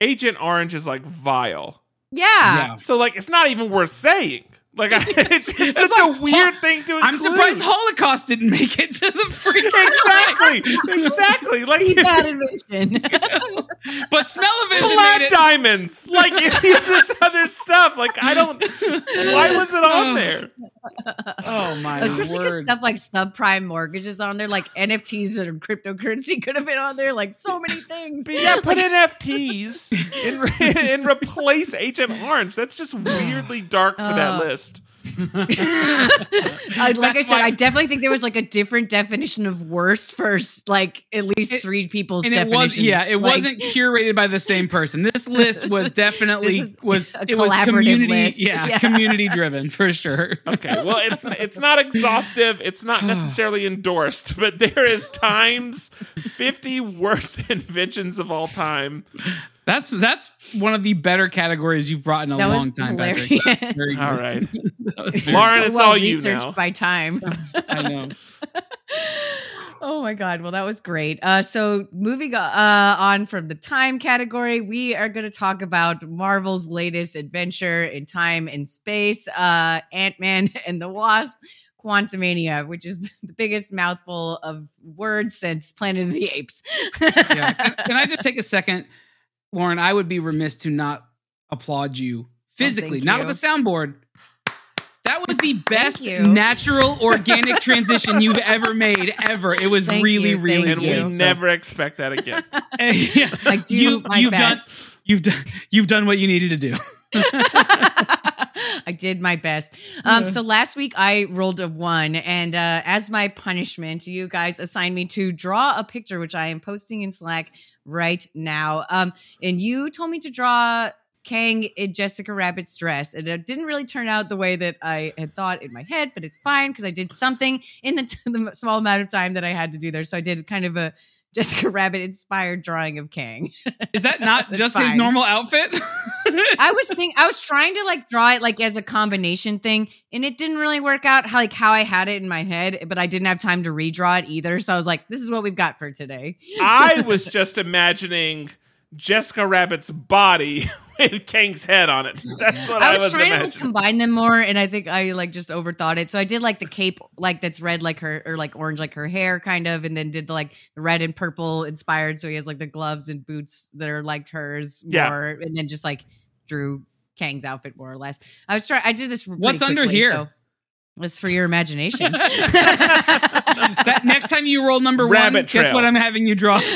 S3: Agent Orange is like vile.
S2: Yeah.
S1: Yeah.
S3: So like, it's not even worth saying. Like, I, it's,
S1: It's
S3: such
S1: like,
S3: a weird
S1: huh,
S3: thing to. Include.
S1: I'm surprised Holocaust didn't make it to the freaking
S3: exactly, exactly. Like,
S2: Bad invention.
S1: But Smell-O-Vision
S3: blood
S1: made it.
S3: diamonds. Like this other stuff. Like, I don't. Why was it on there?
S1: Oh my
S2: Especially because stuff like subprime mortgages on there, like NFTs and cryptocurrency could have been on there, like so many things.
S3: But yeah, put NFTs and, re- and replace Agent Orange. That's just weirdly dark for that
S2: Oh.
S3: list.
S2: I, like I said,
S1: why-
S2: I definitely think there was like a different definition of worst for like at least
S1: It-
S2: three people's
S1: and it
S2: definitions.
S1: was yeah, it
S2: Like,
S1: wasn't curated by the same person. This list was definitely was,
S2: was a
S1: it was community
S2: list.
S1: yeah,
S2: Yeah.
S1: community driven for sure.
S3: Okay, well, it's it's not exhaustive. It's not necessarily endorsed, but there is times fifty worst inventions of all time.
S1: That's that's one of the better categories you've brought in a
S2: That
S1: long
S2: was
S1: time,
S2: hilarious.
S1: Patrick. Very good.
S3: All right,
S1: That was
S3: Lauren,
S2: so
S3: it's
S2: well
S3: all you
S2: researched
S3: now.
S2: by time.
S1: I know.
S2: Oh my god! Well, that was great. Uh, so moving uh, on from the time category, we are going to talk about Marvel's latest adventure in time and space, uh, Ant Man and the Wasp. Quantumania, which is the biggest mouthful of words since Planet of the Apes.
S1: Yeah. Can, can I just take a second, Lauren? I would be remiss to not applaud you physically,
S2: thank
S1: not
S2: you.
S1: with the soundboard. That was the best natural organic transition you've ever made ever. It was
S2: Thank
S1: really
S2: you,
S1: really
S2: thank
S3: and
S1: good.
S3: we
S1: So-
S3: never expect that again.
S1: Yeah.
S2: I do
S1: You-
S2: my
S1: you've
S2: best.
S1: done you've done you've done what you needed to do.
S2: I did my best. Um, so last week I rolled a one, and uh, as my punishment, you guys assigned me to draw a picture, which I am posting in Slack right now. Um, and you told me to draw Kang in Jessica Rabbit's dress, and it didn't really turn out the way that I had thought in my head, but it's fine because I did something in the, the small amount of time that I had to do there. So I did kind of a Jessica Rabbit inspired drawing of Kang.
S1: Is that not
S2: That's
S1: just his normal outfit?
S2: I was think I was trying to like draw it like as a combination thing, and it didn't really work out how like how I had it in my head, but I didn't have time to redraw it either. So I was like, this is what we've got for today.
S3: I was just imagining Jessica Rabbit's body with Kang's head on it. That's what I,
S2: I was, trying to like, combine them more, and I think I like just overthought it. So I did like the cape, like that's red, like her, or like orange, like her hair, kind of, and then did like the red and purple inspired. So he has like the gloves and boots that are like hers
S3: Yeah.
S2: more, and then just like drew Kang's outfit more or less. I was trying. I did this. pretty
S1: What's under here?
S2: So it's for your imagination.
S1: that next time you roll number one,
S3: Rabbit
S1: guess what I'm having you draw?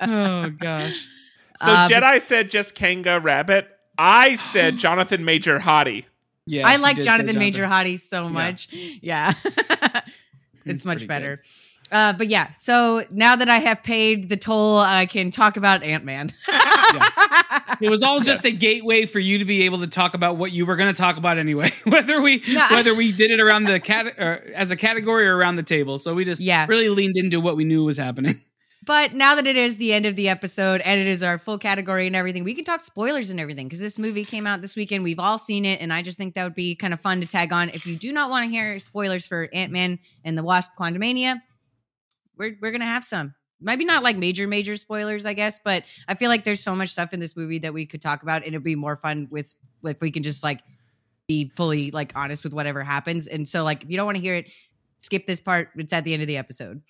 S1: oh gosh.
S3: so
S2: Uh, but-
S3: Jedi said just Kanga Rabbit. I said Jonathan Major Hottie.
S1: Yeah,
S2: I like Jonathan, Major Hottie so much. Yeah. it's
S1: It's
S2: much
S1: pretty
S2: better. Uh, but yeah, so now that I have paid the toll, I can talk about Ant Man.
S1: It was all just
S3: Yes.
S1: a gateway for you to be able to talk about what you were going to talk about anyway, whether we
S2: No,
S1: whether we did it around the cat as a category or around the table. So we just
S2: Yeah.
S1: really leaned into what we knew was happening.
S2: But now that it is the end of the episode and it is our full category and everything, we can talk spoilers and everything because this movie came out this weekend. We've all seen it, and I just think that would be kind of fun to tag on. If you do not want to hear spoilers for Ant Man and the Wasp Quantumania, we're we're gonna have some. Maybe not like major major spoilers, I guess, but I feel like there's so much stuff in this movie that we could talk about, and it'd be more fun with like we can just like be fully like honest with whatever happens. And so like if you don't want to hear it, skip this part. It's at the end of the episode.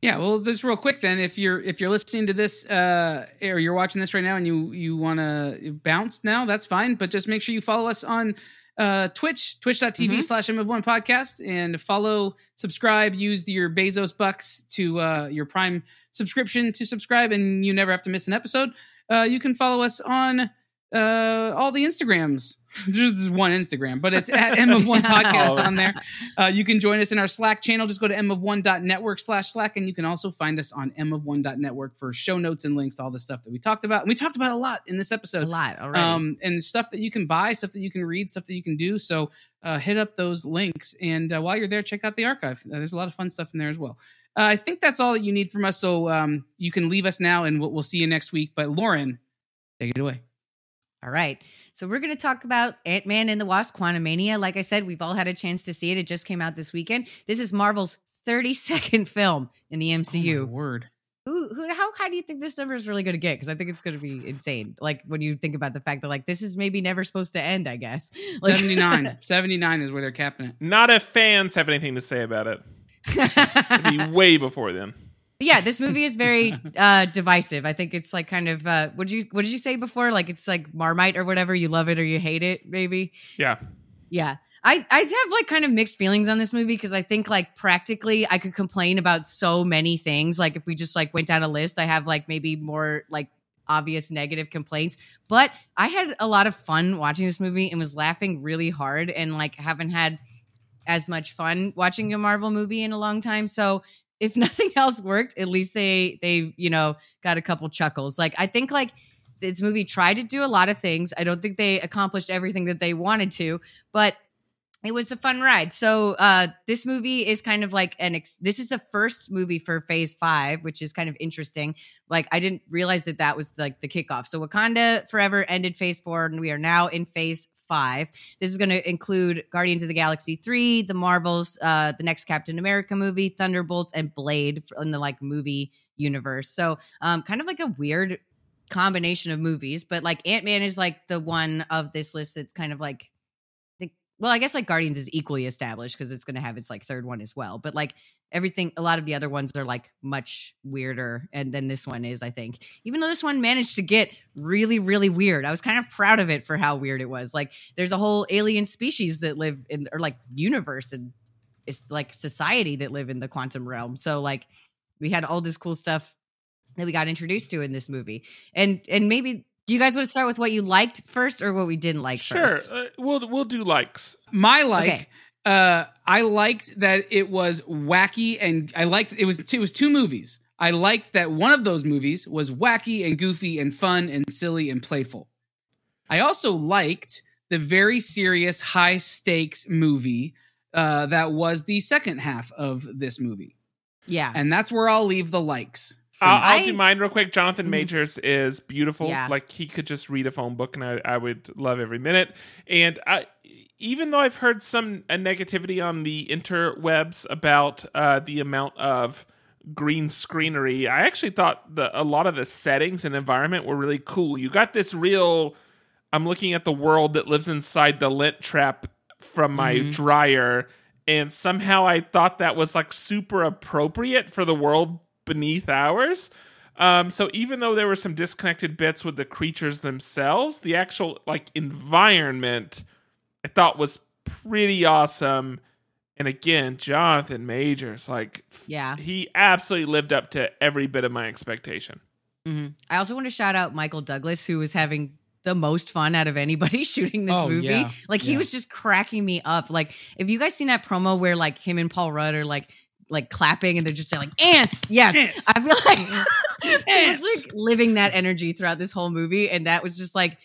S1: Yeah, well, this real quick then, if you're if you're listening to this uh, or you're watching this right now and you you want to bounce now, that's fine. But just make sure you follow us on uh, Twitch, twitch.tv
S2: Mhm.
S1: slash M of One podcast, and follow, subscribe, use your Bezos bucks to uh, your Prime subscription to subscribe, and you never have to miss an episode. Uh, you can follow us on uh, all the Instagrams. There's just one Instagram, but it's at M of One podcast on there. Uh, you can join us in our Slack channel. Just go to mof1.network slash Slack, and you can also find us on mof1.network for show notes and links to all the stuff that we talked about. And we talked about a lot in this episode.
S2: A lot already.
S1: Um, and stuff that you can buy, stuff that you can read, stuff that you can do. So uh, hit up those links. And uh, while you're there, check out the archive. Uh, there's a lot of fun stuff in there as well. Uh, I think that's all that you need from us. So um, you can leave us now, and we'll, we'll see you next week. But Lauren, take it away.
S2: All right. So we're going to talk about Ant Man and the Wasp Quantumania. Like I said, we've all had a chance to see it. It just came out this weekend. This is Marvel's 32nd film in the
S1: Oh,
S2: MCU.
S1: my word.
S2: who, who, how high do you think this number is really going to get? Because I think it's going to be insane. Like when you think about the fact that like this is maybe never supposed to end. I guess like,
S1: 79. 79 is where they're capping it.
S3: Not if fans have anything to say about it. It'll be way before then.
S2: But yeah, this movie is very uh divisive. I think it's like kind of uh what did you what did you say before? Like it's like Marmite or whatever. You love it or you hate it, maybe.
S3: Yeah.
S2: Yeah. I, I have like kind of mixed feelings on this movie because I think like practically I could complain about so many things. Like if we just like went down a list, I have like maybe more like obvious negative complaints. But I had a lot of fun watching this movie and was laughing really hard and like haven't had as much fun watching a Marvel movie in a long time. So if nothing else worked, at least they they, you know, got a couple chuckles. Like I think like this movie tried to do a lot of things. I don't think they accomplished everything that they wanted to, but it was a fun ride. So uh, this movie is kind of like an. Ex- this is the first movie for Phase Five, which is kind of interesting. Like I didn't realize that that was like the kickoff. So Wakanda Forever ended Phase Four, and we are now in Phase Five. This is going to include Guardians of the Galaxy Three, the Marvels, uh, the next Captain America movie, Thunderbolts, and Blade in the like movie universe. So um, kind of like a weird combination of movies, but like Ant Man is like the one of this list that's kind of like well, I guess like Guardians is equally established because it's going to have its like third one as well. But like everything, a lot of the other ones are like much weirder, and then this one is, I think, even though this one managed to get really, really weird. I was kind of proud of it for how weird it was. Like, there's a whole alien species that live in, or like universe, and it's like society that live in the quantum realm. So like, we had all this cool stuff that we got introduced to in this movie, and and maybe do you guys want to start with what you liked first or what we didn't like
S3: Sure,
S2: first?
S3: uh, we'll we'll do likes.
S1: My like,
S2: Okay.
S1: uh, I liked that it was wacky, and I liked it was it was two movies. I liked that one of those movies was wacky and goofy and fun and silly and playful. I also liked the very serious, high stakes movie uh, that was the second half of this movie,
S2: Yeah.
S1: and that's where I'll leave the likes.
S3: I'll. I'll do mine real quick. Jonathan
S2: Mhm.
S3: Majors is beautiful.
S2: Yeah.
S3: Like he could just read a phone book, and I, I would love every minute. And I, even though I've heard some uh, negativity on the interwebs about uh, the amount of green screenery, I actually thought the a lot of the settings and environment were really cool. You got this real. I'm looking at the world that lives inside the lint trap from my
S2: Mhm.
S3: dryer, and somehow I thought that was like super appropriate for the world beneath ours. Um, so even though there were some disconnected bits with the creatures themselves, the actual like environment I thought was pretty awesome. And again, Jonathan Majors, like
S2: Yeah.
S3: he absolutely lived up to every bit of my expectation.
S2: hmm I also want to shout out Michael Douglas, who was having the most fun out of anybody shooting this
S1: Oh,
S2: movie.
S1: yeah.
S2: Like he
S1: Yeah.
S2: was just cracking me up. Like if you guys seen that promo where like him and Paul Rudd are like like clapping and they're just like ants, yes.
S1: Ants.
S2: I feel like mm-hmm. he was like living that energy throughout this whole movie, and that was just like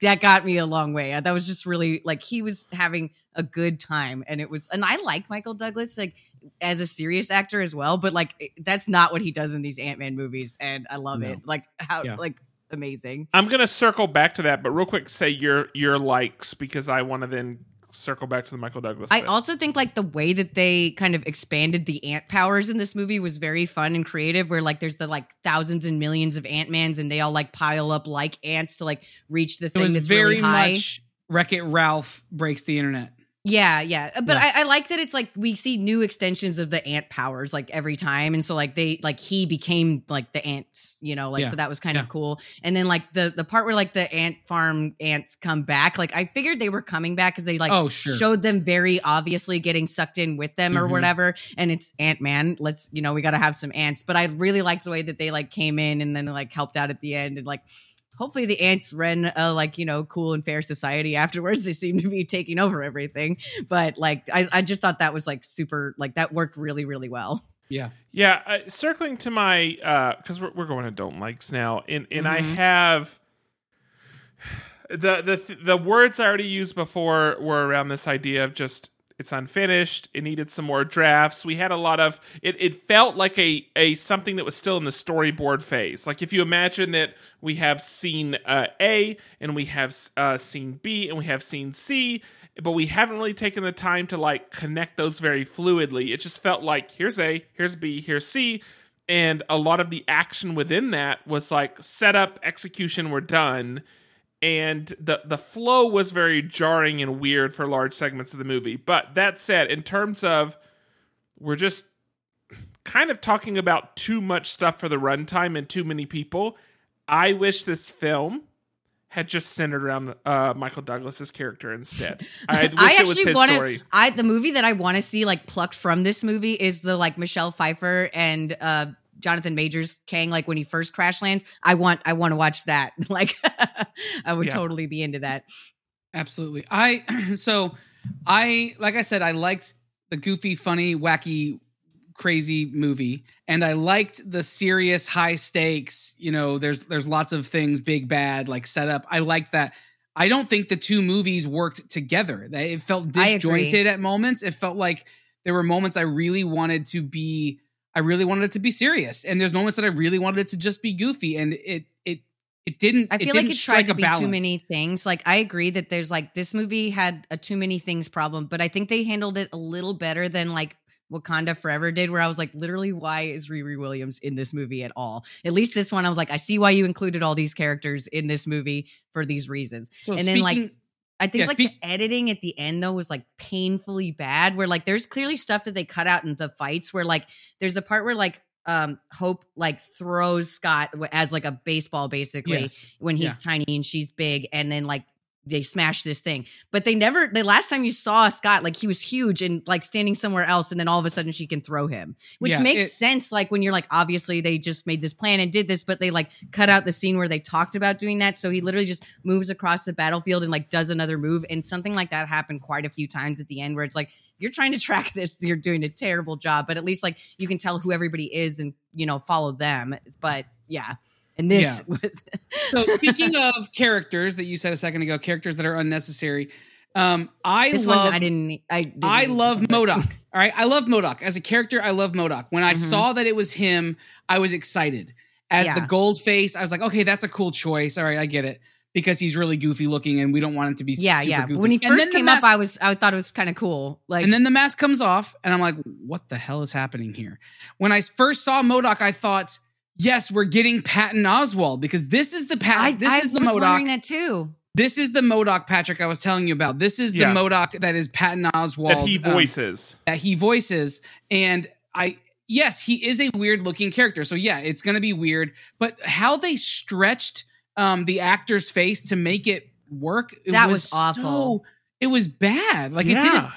S2: that got me a long way. That was just really like he was having a good time, and it was. And I like Michael Douglas like as a serious actor as well, but like that's not what he does in these Ant Man movies, and I love
S1: No.
S2: it. Like how
S1: Yeah.
S2: like amazing.
S3: I'm gonna circle back to that, but real quick, say your your likes because I want to then circle back to the Michael Douglas.
S2: I
S3: bit.
S2: also think like the way that they kind of expanded the ant powers in this movie was very fun and creative. Where like there's the like thousands and millions of ant mans and they all like pile up like ants to like reach the
S1: It
S2: thing
S1: was
S2: that's
S1: very
S2: really high.
S1: much Wreck It Ralph breaks the internet.
S2: Yeah, yeah. But
S1: Yeah.
S2: I, I like that it's like we see new extensions of the ant powers like every time. And so like they like he became like the ants, you know, like
S1: Yeah.
S2: so that was kind
S1: Yeah.
S2: of cool. And then like the the part where like the ant farm ants come back, like I figured they were coming back because they like
S1: oh sure.
S2: showed them very obviously getting sucked in with them or
S1: Mhm.
S2: whatever. And it's Ant Man. Let's, you know, we gotta have some ants. But I really liked the way that they like came in and then like helped out at the end and like hopefully the ants ran a like you know cool and fair society afterwards they seem to be taking over everything but like I, I just thought that was like super like that worked really really well
S1: yeah.
S3: Yeah, uh, circling to my uh because we're we're going to don't likes now, and and I
S2: Mhm.
S3: have the the the words I already used before were around this idea of just it's unfinished. It needed some more drafts. We had a lot of it. It felt like a a something that was still in the storyboard phase. Like if you imagine that we have scene uh, A and we have uh, scene B and we have scene C, but we haven't really taken the time to like connect those very fluidly. It just felt like here's A, here's B, here's C, and a lot of the action within that was like setup, execution, we're done and the the flow was very jarring and weird for large segments of the movie. But that said, in terms of we're just kind of talking about too much stuff for the runtime and too many people, I wish this film had just centered around uh, Michael Douglas's character instead. I wish it was his
S2: wanna,
S3: story.
S2: I the movie that I want to see like plucked from this movie is the like Michelle Pfeiffer and uh Jonathan Majors Kang like when he first crash lands. I want I want to watch that. Like I would
S3: Yeah.
S2: totally be into that.
S1: Absolutely. I so I like I said I liked the goofy, funny, wacky, crazy movie and I liked the serious high stakes, you know, there's there's lots of things big bad like set up. I liked that. I don't think the two movies worked together. That it felt disjointed at moments. It felt like there were moments I really wanted to be I really wanted it to be serious and there's moments that I really wanted it to just be goofy and it it it didn't
S2: I
S1: it
S2: feel like
S1: didn't
S2: it tried to be
S1: balance.
S2: too many things. Like I agree that there's like this movie had a too many things problem, but I think they handled it a little better than like Wakanda Forever did, where I was like, literally, why is Riri Williams in this movie at all? At least this one, I was like, I see why you included all these characters in this movie for these reasons.
S1: So
S2: and then, like,
S1: speaking
S2: I think
S1: Yeah,
S2: like
S1: speak-
S2: the editing at the end though was like painfully bad. Where like there's clearly stuff that they cut out in the fights. Where like there's a part where like um Hope like throws Scott as like a baseball basically
S1: Yes.
S2: when he's tiny and she's big, and then like they smash this thing. But they never. The last time you saw Scott, like he was huge and like standing somewhere else, and then all of a sudden she can throw him, which
S1: Yeah,
S2: makes
S1: it-
S2: sense. Like when you're like, obviously they just made this plan and did this, but they like cut out the scene where they talked about doing that. So he literally just moves across the battlefield and like does another move, and something like that happened quite a few times at the end, where it's like you're trying to track this, you're doing a terrible job, but at least like you can tell who everybody is and you know follow them. But yeah. And this was
S1: So speaking of characters that you said a second ago, characters that are unnecessary. Um, I
S2: this
S1: love
S2: one I didn't I didn't
S1: I love MODOK. All right, I love MODOK as a character. I love MODOK. When I
S2: Mhm.
S1: saw that it was him, I was excited. As the gold face, I was like, okay, that's a cool choice. All right, I get it because he's really goofy looking, and we don't want him to be
S2: Yeah, yeah.
S1: goofy.
S2: When he first came
S1: mask-
S2: up, I was I thought it was kind of cool. Like
S1: and then the mask comes off, and I'm like, what the hell is happening here? When I first saw MODOK, I thought, yes, we're getting Patton Oswalt because this is the Pat.
S2: I,
S1: this
S2: I
S1: is the
S2: MODOK. that too.
S1: This is the MODOK Patrick I was telling you about. This is the MODOK that is Patton Oswalt
S3: that he
S1: um,
S3: voices.
S1: that he voices, and I yes, he is a weird looking character. So yeah, it's gonna be weird. But how they stretched um, the actor's face to make it work, it
S2: That was awful.
S1: so- it was bad. Like
S3: yeah.
S1: it didn't like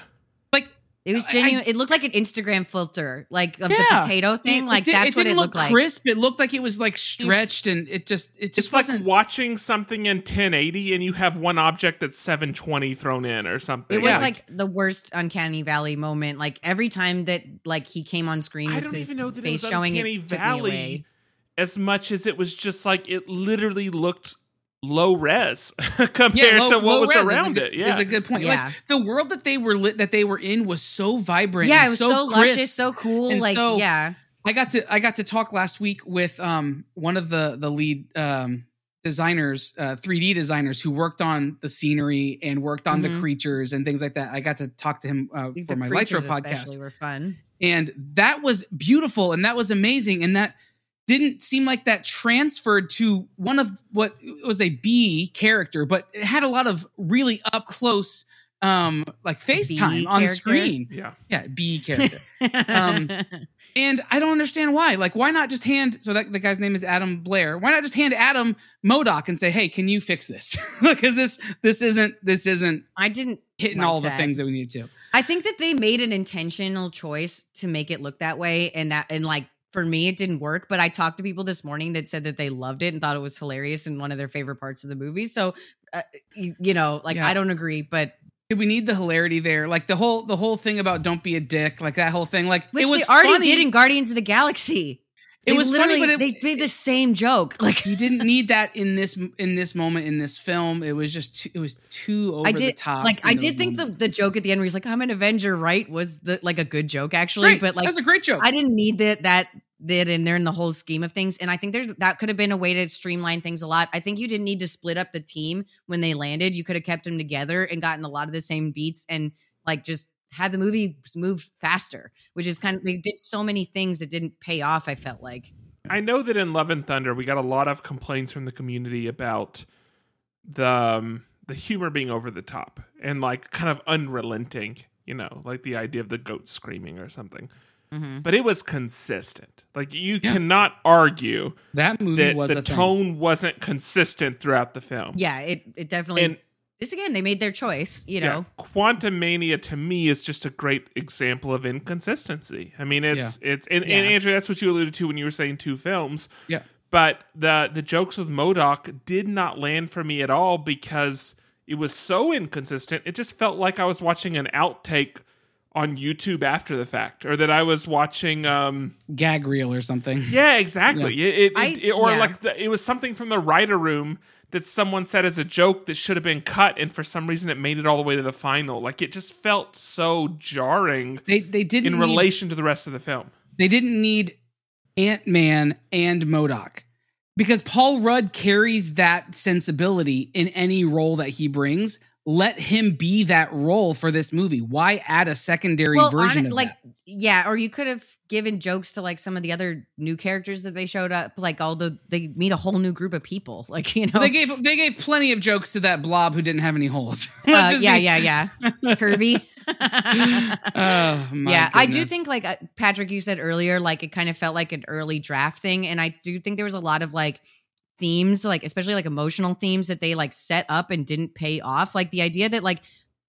S2: It was
S1: I- I-
S2: genuine. it looked like an Instagram filter, like of the potato thing.
S1: it,
S2: like
S1: did,
S2: that's what
S1: didn't
S2: it
S1: look
S2: looked like.
S1: crisp. It looked like it was like stretched, and it just it just
S3: It's
S1: wasn't.
S3: watching something in 1080 and you have one object that's 720 thrown in or something.
S2: It was
S1: Yeah.
S2: like the worst uncanny valley moment. Like every time that like he came on screen
S3: I
S2: with
S3: don't
S2: his
S3: even know that it
S2: face
S3: was
S2: showing,
S3: Uncanny
S2: it took me
S3: Valley
S2: away.
S3: as much as it was just like it literally looked low res compared
S1: low-
S3: to what was
S1: res is a
S3: around
S1: good-
S3: it. Yeah.
S1: is a good point.
S2: Yeah.
S1: Like the world that they were lit, that they were in was so vibrant.
S2: Yeah, it was
S1: so,
S2: so,
S1: crisp.
S2: luscious, so cool.
S1: And
S2: like
S1: so-
S2: yeah,
S1: I got to I got to talk last week with um one of the the lead um designers, uh 3D designers who worked on the scenery and worked on the
S2: Mhm.
S1: creatures and things like that. I got to talk to him uh, for my
S2: creatures
S1: Lytro podcast.
S2: especially were fun.
S1: and that was beautiful and that was amazing and that didn't seem like that transferred to one of what was a B character, but it had a lot of really up close um like FaceTime on screen.
S3: yeah.
S1: Yeah, B character. Um, And I don't understand why. Like, why not just hand? So that the guy's name is Adam Blair. Why not just hand Adam MODOK and say, "Hey, can you fix this?" Because this this isn't this isn't
S2: I didn't
S1: hitting
S2: like
S1: all the things that we need to.
S2: I think that they made an intentional choice to make it look that way, and that and like for me, it didn't work. But I talked to people this morning that said that they loved it and thought it was hilarious and one of their favorite parts of the movie. So, uh, you, you know, like
S1: Yeah.
S2: I don't agree, but
S1: we need the hilarity there? Like the whole the whole thing about don't be a dick, like that whole thing. Like
S2: which
S1: it was
S2: already
S1: funny.
S2: did in Guardians of the Galaxy.
S1: It
S2: They
S1: was funny, but it-
S2: they did the same joke. Like
S1: you didn't need that in this in this moment in this film. It was just too, it was too over
S2: I
S1: the top.
S2: like I did think the,
S1: moments.
S2: the joke at the end where he's like, "I'm an Avenger," right? Was the like a good joke actually,
S1: Great.
S2: but like
S1: that was a great joke.
S2: I didn't need that that that in there in the whole scheme of things. And I think there's that could have been a way to streamline things a lot. I think you didn't need to split up the team when they landed. You could have kept them together and gotten a lot of the same beats and like just had the movie move faster, which is kind of they did so many things that didn't pay off, I felt like.
S3: I know that in Love and Thunder, we got a lot of complaints from the community about the um, the humor being over the top and like kind of unrelenting. You know, like the idea of the goat screaming or something.
S2: Mm-hmm.
S3: But it was consistent. Like you cannot argue
S1: that movie
S3: that
S1: was
S3: the
S1: a thing.
S3: tone wasn't consistent throughout the film.
S2: Yeah, it it definitely
S3: And
S2: this again, they made their choice, you know.
S3: Quantumania to me is just a great example of inconsistency. I mean, it's it's and,
S2: Yeah.
S3: and Andrew, that's what you alluded to when you were saying two films.
S1: Yeah.
S3: But the the jokes with MODOK did not land for me at all because it was so inconsistent. It just felt like I was watching an outtake on YouTube after the fact, or that I was watching. um
S1: gag reel or something.
S3: Yeah, exactly. It, it,
S2: I-
S3: it- or
S2: yeah.
S3: like the, it was something from the writer room that someone said as a joke that should have been cut, and for some reason it made it all the way to the final. Like it just felt so jarring
S1: They they didn't
S3: in
S1: need-
S3: relation to the rest of the film.
S1: they didn't need Ant Man and MODOK because Paul Rudd carries that sensibility in any role that he brings. Let him be that role for this movie. Why add a secondary
S2: Well,
S1: version of
S2: like
S1: that?
S2: yeah, or you could have given jokes to like some of the other new characters that they showed up. Like, although they meet a whole new group of people, like you know,
S1: They gave they gave plenty of jokes to that blob who didn't have any holes.
S2: uh, yeah, yeah, yeah, Kirby.
S1: Oh my
S2: yeah, I do think like uh, Patrick, you said earlier, like it kind of felt like an early draft thing, and I do think there was a lot of like themes, like especially like emotional themes that they like set up and didn't pay off. Like the idea that like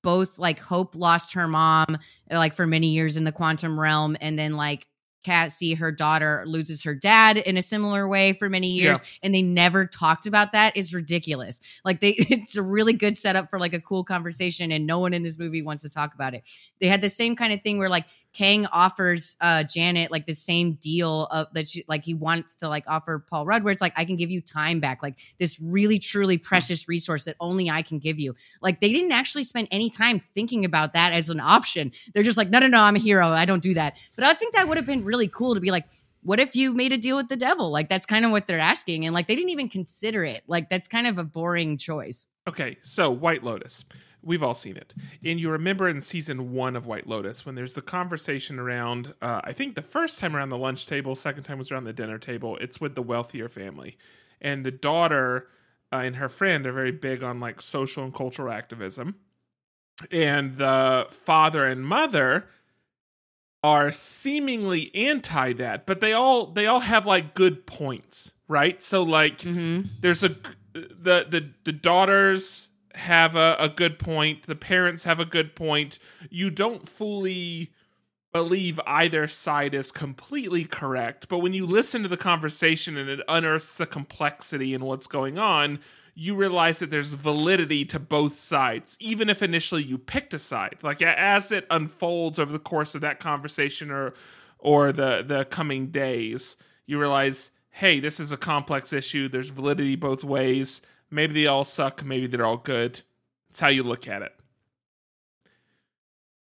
S2: both like Hope lost her mom uh, like for many years in the quantum realm, and then like Cassie, her daughter, loses her dad in a similar way for many years, and they never talked about that is ridiculous. Like they, it's a really good setup for like a cool conversation, and no one in this movie wants to talk about it. They had the same kind of thing where like Kang offers uh Janet like the same deal of that she like he wants to like offer Paul Rudd where it's like I can give you time back like this really truly precious resource that only I can give you. Like they didn't actually spend any time thinking about that as an option. They're just like no no no I'm a hero I don't do that. But I think that would have been really cool to be like what if you made a deal with the devil? Like that's kind of what they're asking and like they didn't even consider it. Like that's kind of a boring choice.
S3: Okay, so White Lotus. We've all seen it. And you remember in season one of White Lotus when there's the conversation around, uh, I think the first time around the lunch table, second time was around the dinner table. It's with the wealthier family. And the daughter uh, and her friend are very big on like social and cultural activism. And the father and mother are seemingly anti that, but they all they all have like good points, right? So like
S2: Mm-hmm.
S3: there's a the the the daughters have a, a good point. The parents have a good point. You don't fully believe either side is completely correct but when you listen to the conversation and it unearths the complexity in what's going on you realize that there's validity to both sides even if initially you picked a side. Like as it unfolds over the course of that conversation or or the the coming days you realize hey this is a complex issue. There's validity both ways maybe they all suck. Maybe they're all good. It's how you look at it.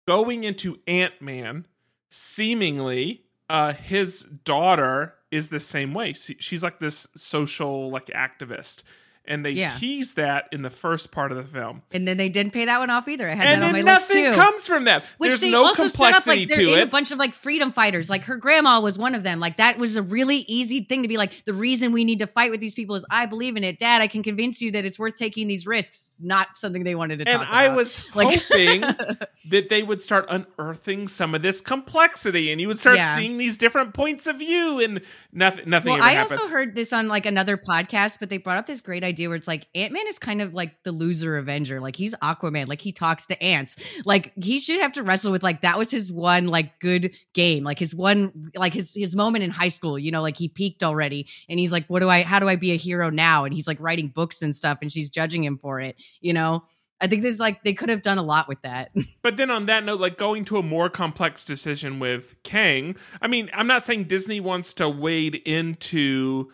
S3: Going into ant-man seemingly uh his daughter is the same way. She's like this social like activist and they
S2: Yeah.
S3: tease that in the first part of the film
S2: And then they didn't pay that one off either. I had
S3: and
S2: that on
S3: then
S2: my list
S3: nothing
S2: too.
S3: comes from that
S2: Which
S3: there's
S2: they
S3: no
S2: also set up like they're in a bunch of like freedom fighters. Like her grandma was one of them. Like that was a really easy thing to be like. The reason we need to fight with these people is I believe in it, Dad. I can convince you that it's worth taking these risks. Not something they wanted to
S3: and I
S2: about.
S3: was
S2: Like-
S3: hoping that they would start unearthing some of this complexity, and you would start
S2: Yeah.
S3: seeing these different points of view, and nothing. Nothing
S2: Well, I
S3: happened.
S2: also heard this on like another podcast, but they brought up this great idea where it's like Ant Man is kind of like the loser Avenger. Like he's Aquaman. Like he talks to ants. Like he should have to wrestle with like that was his one like good game. Like his one like his his moment in high school. You know, like he peaked already, and he's like, what do I? How do I be a hero now? And he's like writing books and stuff, and she's judging him for it. You know. I think this like they could have done a lot with that.
S3: But then on that note, like going to a more complex decision with Kang, I mean, I'm not saying Disney wants to wade into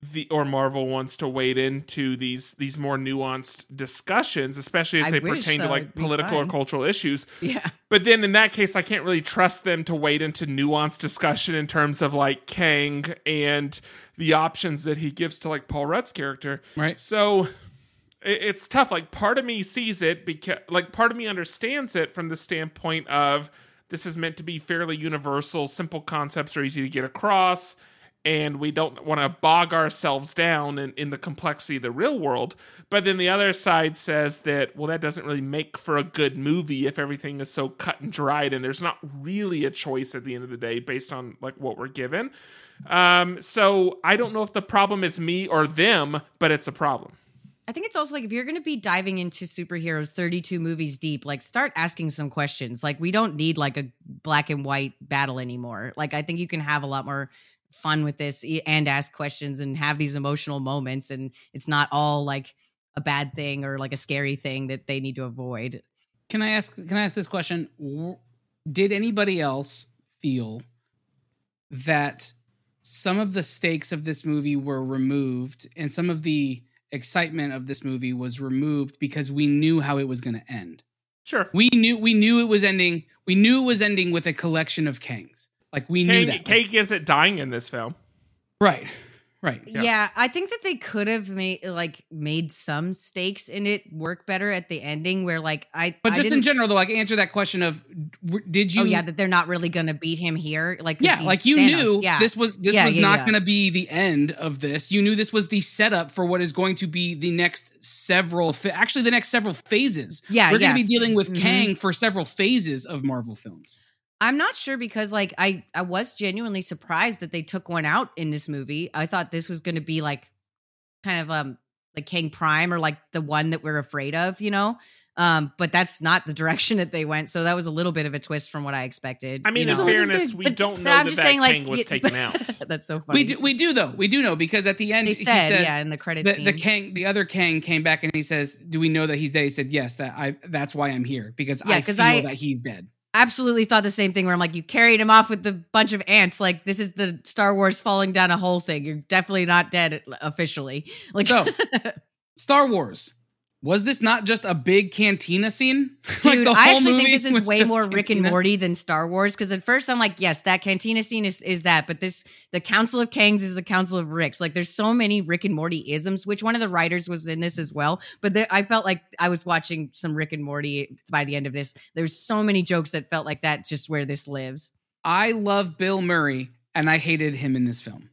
S3: the or Marvel wants to wade into these these more nuanced discussions, especially as
S2: I
S3: they
S2: wish
S3: pertain to like
S2: It'd be
S3: political or cultural issues.
S2: yeah.
S3: But then in that case, I can't really trust them to wade into nuanced discussion in terms of like Kang and the options that he gives to like Paul Rudd's character.
S1: Right.
S3: So it, it's tough. Like part of me sees it because like part of me understands it from the standpoint of this is meant to be fairly universal, simple concepts are easy to get across. And we don't want to bog ourselves down in, in the complexity of the real world. But then the other side says that, well, that doesn't really make for a good movie if everything is so cut and dried and there's not really a choice at the end of the day based on like what we're given. Um, so I don't know if the problem is me or them, but it's a problem.
S2: I think it's also like if you're going to be diving into superheroes 32 movies deep, like start asking some questions. Like we don't need like a black and white battle anymore. Like I think you can have a lot more fun with this and ask questions and have these emotional moments and it's not all like a bad thing or like a scary thing that they need to avoid.
S1: Can I ask? Can I ask this question? Did anybody else feel that some of the stakes of this movie were removed, and some of the excitement of this movie was removed because we knew how it was going to end?
S3: Sure.
S1: We knew we knew it was ending. We knew it was ending with a collection of Kangs. Like we knew
S3: Kang,
S1: that.
S3: Kang isn't dying in this film.
S1: right. Right.
S2: Yeah. I think that they could have made like made some stakes in it work better at the ending where like I
S1: But
S2: I
S1: just in
S2: didn't-
S1: general, though, like answer that question of did you?
S2: oh yeah, that they're not really gonna beat him here. Like
S1: yeah, like you
S2: Thanos.
S1: knew
S2: Yeah.
S1: this was this
S2: Yeah,
S1: was
S2: yeah,
S1: not
S2: yeah.
S1: going to be the end of this. You knew this was the setup for what is going to be the next several, fa- actually the next several phases.
S2: Yeah,
S1: we're going to be dealing with
S2: Mhm.
S1: Kang for several phases of Marvel films.
S2: I'm not sure because like I I was genuinely surprised that they took one out in this movie. I thought this was going to be like kind of um like King Prime or like the one that we're afraid of, you know. Um, but that's not the direction that they went. So that was a little bit of a twist from what I expected.
S3: I mean,
S2: you
S3: in fairness, we
S2: but-
S3: don't know
S2: I'm
S3: that
S2: just
S3: that
S2: saying, like,
S3: was
S2: yeah,
S3: taken out.
S2: that's so funny.
S1: We do, we do though, we do know because at the end
S2: They
S1: he
S2: said,
S1: says,
S2: yeah, in the credits
S1: the,
S2: scene.
S1: the Kang, the other Kang came back and he says, "Do we know that he's dead?" He said, "Yes, that I that's why I'm here because
S2: Yeah,
S1: I
S2: 'cause
S1: feel
S2: I-
S1: that he's dead."
S2: Absolutely thought the same thing where I'm like, you carried him off with the bunch of ants. Like this is the Star Wars falling down a hole thing. You're definitely not dead officially. Like
S1: So, Star Wars. Was this not just a big cantina scene? Like,
S2: Dude,
S1: the
S2: I actually think this is way more Rick and? Morty than Star Wars. Because at first I'm like, yes, that cantina scene is, is that, but this the Council of Kangs is the Council of Ricks. Like, there's so many Rick and Morty isms. Which one of the writers was in this as well? But there, I felt like I was watching some Rick and Morty by the end of this. There's so many jokes that felt like that, just where this lives.
S1: I love Bill Murray, and I hated him in this film.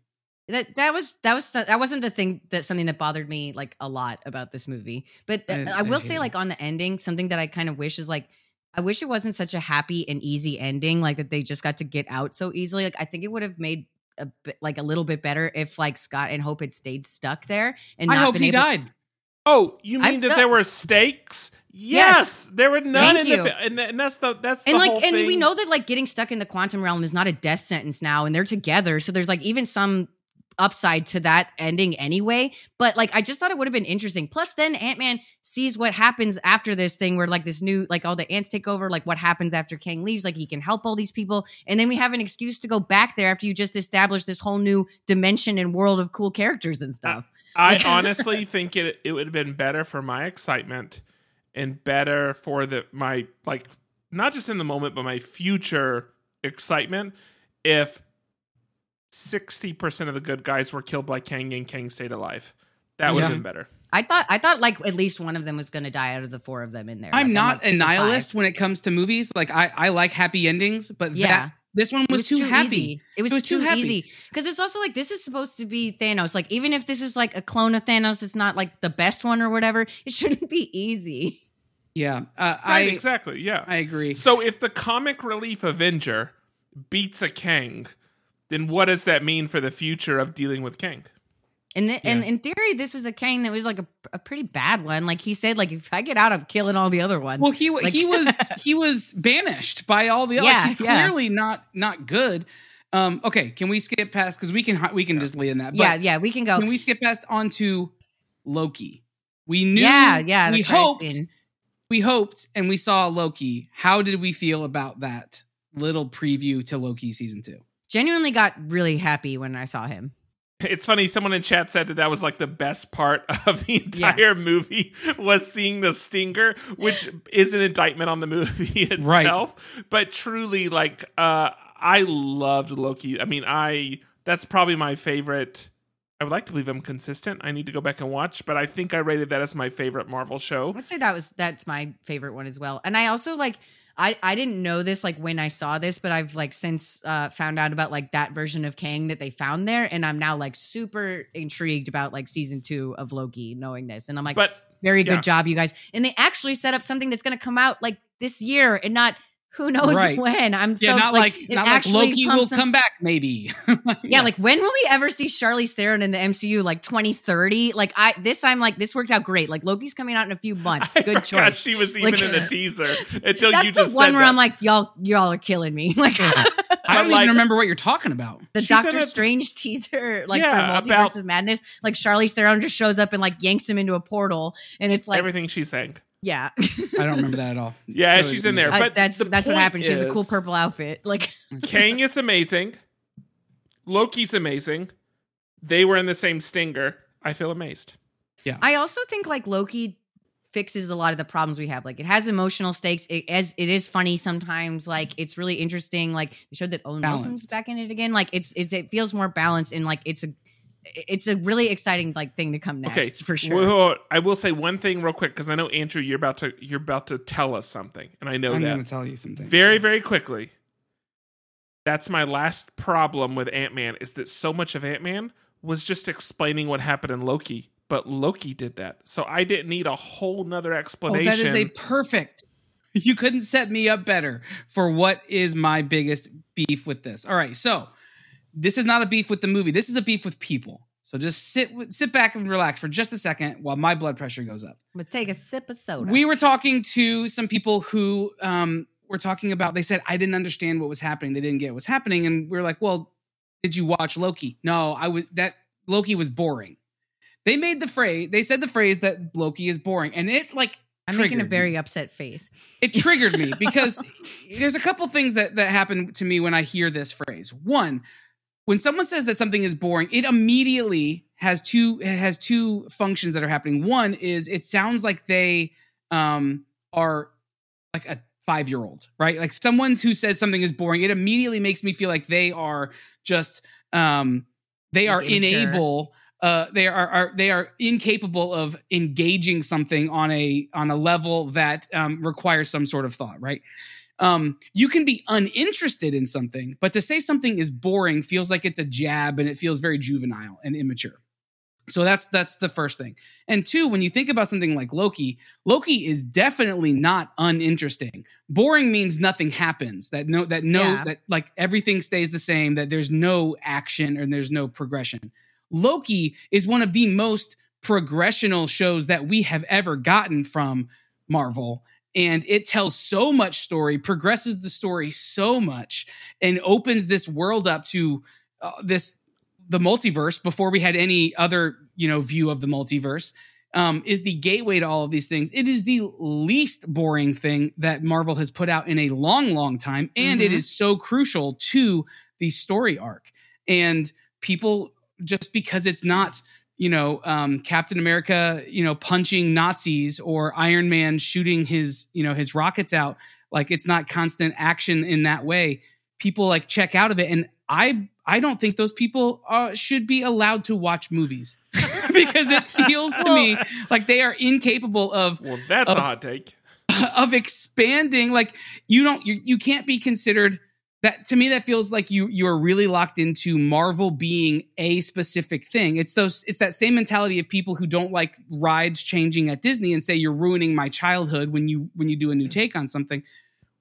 S2: That that was that was that wasn't the thing that something that bothered me like a lot about this movie. But uh,
S1: I-
S2: I,
S1: I
S2: will
S1: hate
S2: say
S1: it.
S2: like on the ending, something that I kind of wish is like I wish it wasn't such a happy and easy ending, like that they just got to get out so easily. Like I think it would have made a bit like a little bit better if like Scott and Hope had stayed stuck there and
S1: I hope
S2: been
S1: he
S2: able-
S1: died.
S3: Oh, you mean
S2: I've
S3: that
S2: done-
S3: there were stakes? Yes, there were none
S2: Thank
S3: in the
S2: you.
S3: fi- and, and that's the that's the
S2: And like, and
S3: thing.
S2: we know that like getting stuck in the quantum realm is not a death sentence now, and they're together. So there's like even some upside to that ending anyway. But like, I just thought it would have been interesting. Plus, then Ant Man sees what happens after this thing, where like this new, like all the ants take over. Like what happens after Kang leaves? Like he can help all these people, and then we have an excuse to go back there after you just established this whole new dimension and world of cool characters and stuff.
S3: I honestly think it it would have been better for my excitement and better for the my like not just in the moment but my future excitement if 60% of the good guys were killed by Kang and Kang stayed alive. That would have
S1: Yeah.
S3: been better.
S2: I thought, I thought like at least one of them was going to die out of the four of them in there.
S1: I'm
S2: Like,
S1: not
S2: like,
S1: a
S2: pick five.
S1: nihilist when it comes to movies. Like I, I like happy endings, but
S2: Yeah.
S1: that this one
S2: It
S1: was, too, happy.
S2: Easy. It was,
S1: It was
S2: too,
S1: too
S2: easy because it's also like this is supposed to be Thanos. Like even if this is like a clone of Thanos, it's not like the best one or whatever. It shouldn't be easy.
S1: Yeah, uh,
S3: Right,
S1: I
S3: exactly. Yeah.
S1: I agree.
S3: so if the comic relief Avenger beats a Kang, then what does that mean for the future of dealing with Kang?
S2: And th- and in theory, this was a Kang that was like a, a pretty bad one. Like he said, like if I get out, I'm killing all the other ones.
S1: Well, he
S2: Like-
S1: he was he was banished by all the.
S2: Yeah,
S1: like, he's
S2: yeah.
S1: clearly not not good. Um, okay, can we skip past because we can we can just lay in that. But
S2: yeah, yeah, we can go.
S1: Can we skip past onto Loki? We knew.
S2: yeah, yeah.
S1: We hoped.
S2: scene.
S1: We hoped, and we saw Loki. How did we feel about that little preview to Loki season two?
S2: Genuinely got really happy when I saw him.
S3: It's funny. Someone in chat said that that was like the best part of the entire movie was seeing the stinger, which is an indictment on the movie itself. But truly, like, uh, I loved Loki. I mean, I that's probably my favorite. I would like to believe I'm consistent. I need to go back and watch, but I think I rated that as my favorite Marvel show.
S2: I'd say that was that's my favorite one as well. And I also like I I didn't know this like when I saw this, but I've like since uh found out about like that version of Kang that they found there and I'm now like super intrigued about like season 2 of Loki knowing this. And I'm like
S3: But
S2: very good job you guys. And they actually set up something that's going to come out like this year and not who knows
S1: Right.
S2: when. I'm
S1: Yeah,
S2: so
S1: not
S2: like,
S1: like, not like
S2: actually
S1: Loki will
S2: pumps
S1: come back. Maybe.
S2: yeah, like when will we ever see Charlize Theron in the MCU? Like 2030? Like I this I'm like this worked out great. Like Loki's coming out in a few months.
S3: I
S2: Good choice.
S3: she was even
S2: Like-
S3: in the teaser until
S2: That's
S3: you
S2: the
S3: just
S2: one
S3: said
S2: where
S3: that.
S2: I'm like, y'all, y'all are killing me. Like
S1: I don't
S3: like-
S1: even remember what you're talking about.
S2: the
S3: She's in
S2: Doctor
S3: a-
S2: Strange teaser, like
S3: Yeah,
S2: for Multiverse of Madness. Like Charlize Theron just shows up and like yanks him into a portal, and it's like,
S3: everything she's saying.
S2: Yeah,
S1: I don't remember that at all.
S3: Yeah,
S1: Really
S3: she's in there.
S1: didn't.
S2: I-
S3: But
S2: that's
S3: the
S2: that's what
S3: point
S2: happened. She has a cool purple outfit. Like,
S3: Kang is amazing. Loki's amazing. They were in the same stinger. I feel amazed. Yeah.
S2: I also think like Loki fixes a lot of the problems we have. Like it has emotional stakes. It as it is funny sometimes. Like it's really interesting. Like they showed that Owen Wilson's
S1: Balanced.
S2: back in it again. Like it's, it's it feels more balanced and like it's a it's a really exciting like thing to come next
S3: Okay,
S2: for sure.
S3: Well, I will say one thing real quick because I know Andrew, you're about to you're about to tell us something, and I know that.
S1: I'm going to tell you something.
S3: very very quickly. That's my last problem with Ant Man is that so much of Ant Man was just explaining what happened in Loki, but Loki did that, so I didn't need a whole nother
S1: Oh,
S3: explanation.
S1: that is a perfect. You couldn't set me up better for what is my biggest beef with this. All right, so this is not a beef with the movie. This is a beef with people. So just sit sit back and relax for just a second while my blood pressure goes up.
S2: but take a sip of soda.
S1: We were talking to some people who um, were talking about. They said I didn't understand what was happening. They didn't get what was happening, and we are like, "Well, did you watch Loki?" No, I was. That Loki was boring. They made the phrase. They said the phrase that Loki is boring, and it like.
S2: I'm making a
S1: triggered me
S2: very upset face.
S1: it triggered me because there's a couple things that that happen to me when I hear this phrase. One, when someone says that something is boring, it immediately has two it has two functions that are happening. One is it sounds like they um are like a 5-year-old, right? Like someone who says something is boring, it immediately makes me feel like they are just um they are unable uh, they are, are they are incapable of engaging something on a on a level that um, requires some sort of thought, right? Um, you can be uninterested in something, but to say something is boring feels like it's a jab and it feels very juvenile and immature. So that's that's the first thing. And two, when you think about something like Loki, Loki is definitely not uninteresting. Boring means nothing happens. That no that no
S2: Yeah.
S1: that like everything stays the same, that there's no action and there's no progression. Loki is one of the most progressional shows that we have ever gotten from Marvel. And it tells so much story, progresses the story so much, and opens this world up to uh, this the multiverse before we had any other you know view of the multiverse. Um, is the gateway to all of these things. It is the least boring thing that Marvel has put out in a long, long time, and it
S2: Mhm.
S1: is so crucial to the story arc. And people just because it's not you know um, captain america you know punching nazis or iron man shooting his you know his rockets out like it's not constant action in that way people like check out of it and i i don't think those people uh, should be allowed to watch movies because it feels to me like they are incapable of
S3: well, that's
S1: Oh.
S3: a hot take.
S1: of expanding like you don't you, you can't be considered that to me that feels like you you are really locked into marvel being a specific thing. It's those it's that same mentality of people who don't like rides changing at disney and say you're ruining my childhood when you when you do a new mm. take on something.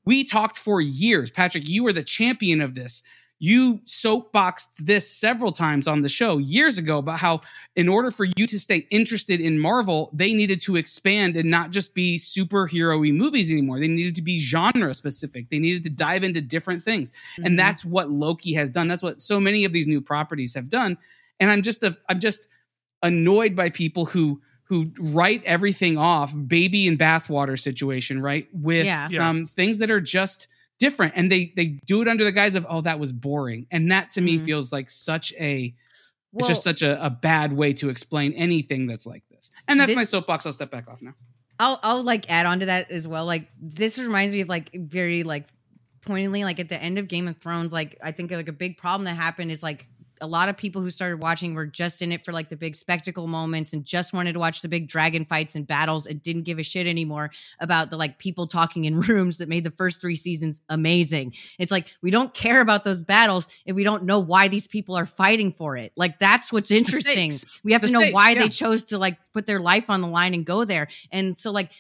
S1: We talked for years. Patrick you were the champion of this you soapboxed this several times on the show years ago about how in order for you to stay interested in Marvel, they needed to expand and not just be superhero-y movies anymore. They needed to be genre specific. They needed to dive into different things.
S2: Mhm.
S1: And that's what Loki has done. That's what so many of these new properties have done. And I'm just a, I'm just annoyed by people who who write everything off, baby and bathwater situation, right? With
S2: Yeah.
S3: Yeah.
S1: um, things that are just different, and they they do it under the guise of oh that was boring, and that to me
S2: Mhm.
S1: feels like such a
S2: well,
S1: it's just such a, a bad way to explain anything that's like this. And that's
S2: This-
S1: my soapbox. I'll step back off now.
S2: I'll I'll like add on to that as well. Like this reminds me of like very like pointedly like at the end of Game of Thrones. Like I think like a big problem that happened is like a lot of people who started watching were just in it for like the big spectacle moments and just wanted to watch the big dragon fights and battles and didn't give a shit anymore about the like people talking in rooms that made the first three seasons amazing. It's like we don't care about those battles if we don't know why these people are fighting for it. Like that's what's interesting. We have
S1: The
S2: to know
S1: stakes,
S2: why
S1: yeah.
S2: they chose to like put their life on the line and go there. And so like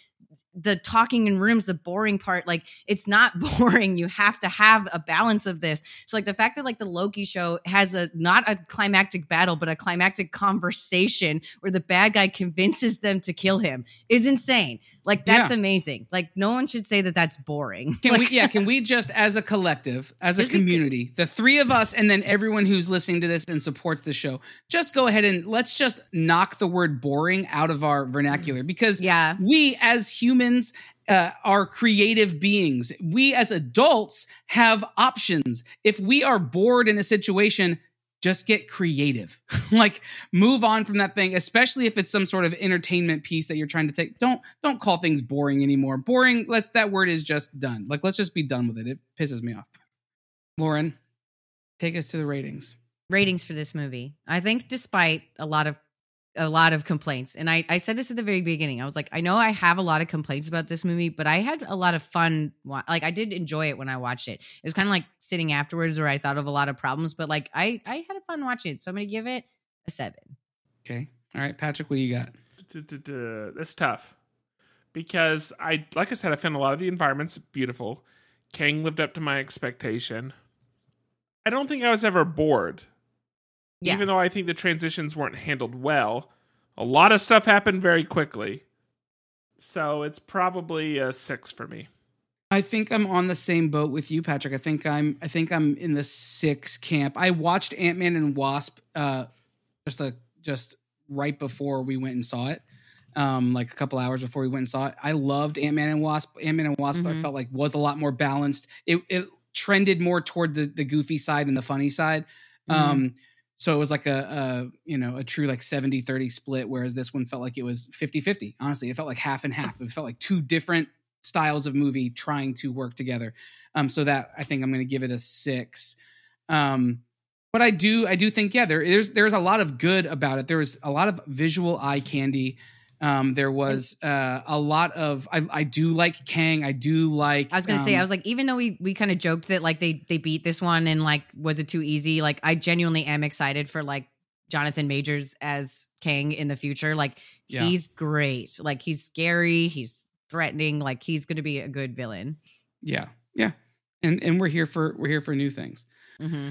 S2: the talking in rooms, the boring part, like it's not boring. You have to have a balance of this. So like the fact that like the Loki show has a not a climactic battle, but a climactic conversation where the bad guy convinces them to kill him is insane. Like that's
S1: Yeah.
S2: amazing. Like no one should say that that's boring.
S1: Can
S2: Like,
S1: we? Yeah. Can we just, as a collective, as a community, the three of us, and then everyone who's listening to this and supports the show, just go ahead and let's just knock the word boring out of our vernacular because
S2: Yeah.
S1: we as humans uh, are creative beings. We as adults have options. If we are bored in a situation, just get creative. like move on from that thing, especially if it's some sort of entertainment piece that you're trying to take. Don't don't call things boring anymore. Boring, let's that word is just done. Like let's just be done with it. It pisses me off. Lauren, take us to the ratings.
S2: ratings for this movie. I think despite a lot of a lot of complaints, and I I said this at the very beginning. I was like, I know I have a lot of complaints about this movie, but I had a lot of fun. Like I did enjoy it when I watched it. It was kind of like sitting afterwards, where I thought of a lot of problems, but like I I had a fun watching it. So I'm gonna give it a seven.
S1: Okay. All right, Patrick, what do you got?
S3: That's tough because I, like I said, I found a lot of the environments beautiful. Kang lived up to my expectation. I don't think I was ever bored,
S2: Yeah,
S3: even though I think the transitions weren't handled well. A lot of stuff happened very quickly, so it's probably a six for me.
S1: I think I'm on the same boat with you, Patrick. I think I'm I think I'm in the six camp. I watched Ant Man and Wasp uh just a just right before we went and saw it. Um, like a couple hours before we went and saw it. I loved Ant Man and Wasp. Ant Man and Wasp I
S2: Mhm.
S1: felt like was a lot more balanced. It it trended more toward the the goofy side and the funny side. Um so it was like a, a you know a true like 70 30 split whereas this one felt like it was 50 50 honestly it felt like half and half. It felt like two different styles of movie trying to work together. Um so that i think i'm going to give it a six. Um but i do i do think yeah there there's there's a lot of good about it. There was a lot of visual eye candy um there was uh a lot of i i do like kang i do like
S2: I was gonna say,
S1: um,
S2: I was like, even though we we kind of joked that like they they beat this one and like was it too easy? Like I genuinely am excited for like Jonathan Majors as Kang in the future. Like
S1: Yeah.
S2: he's great. Like he's scary. He's threatening. Like he's gonna be a good villain.
S1: yeah yeah and and we're here for we're here for new things
S2: hmm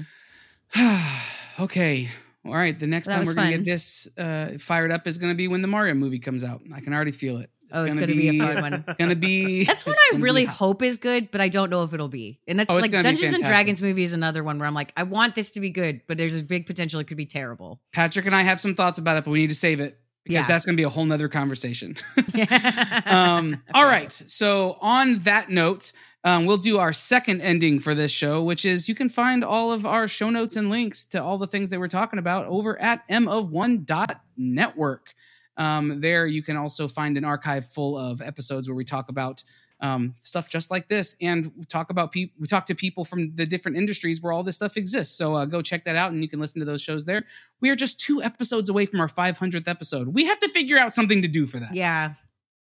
S1: okay. All right. The next
S2: That
S1: time we're going to get this uh, fired up is going to be when the Mario movie comes out. I can already feel it.
S2: Oh, it's gonna be a fun one.
S1: Gonna be.
S2: That's what I really hope is good, but I don't know if it'll be. And that's
S1: Oh,
S2: like Dungeons and. Dragons movie is another one where I'm like, I want this to be good, but there's a big potential it could be terrible.
S1: Patrick and I have some thoughts about it, but we need to save it because
S2: Yeah.
S1: that's going to be a whole nother conversation. um, all right. So, on that note, um, we'll do our second ending for this show, which is you can find all of our show notes and links to all the things that we're talking about over at m of one dot network. Um, there, you can also find an archive full of episodes where we talk about um, stuff just like this, and we talk about people. We talk to people from the different industries where all this stuff exists. So uh, go check that out, and you can listen to those shows there. We are just two episodes away from our 500th episode. We have to figure out something to do for that.
S2: yeah.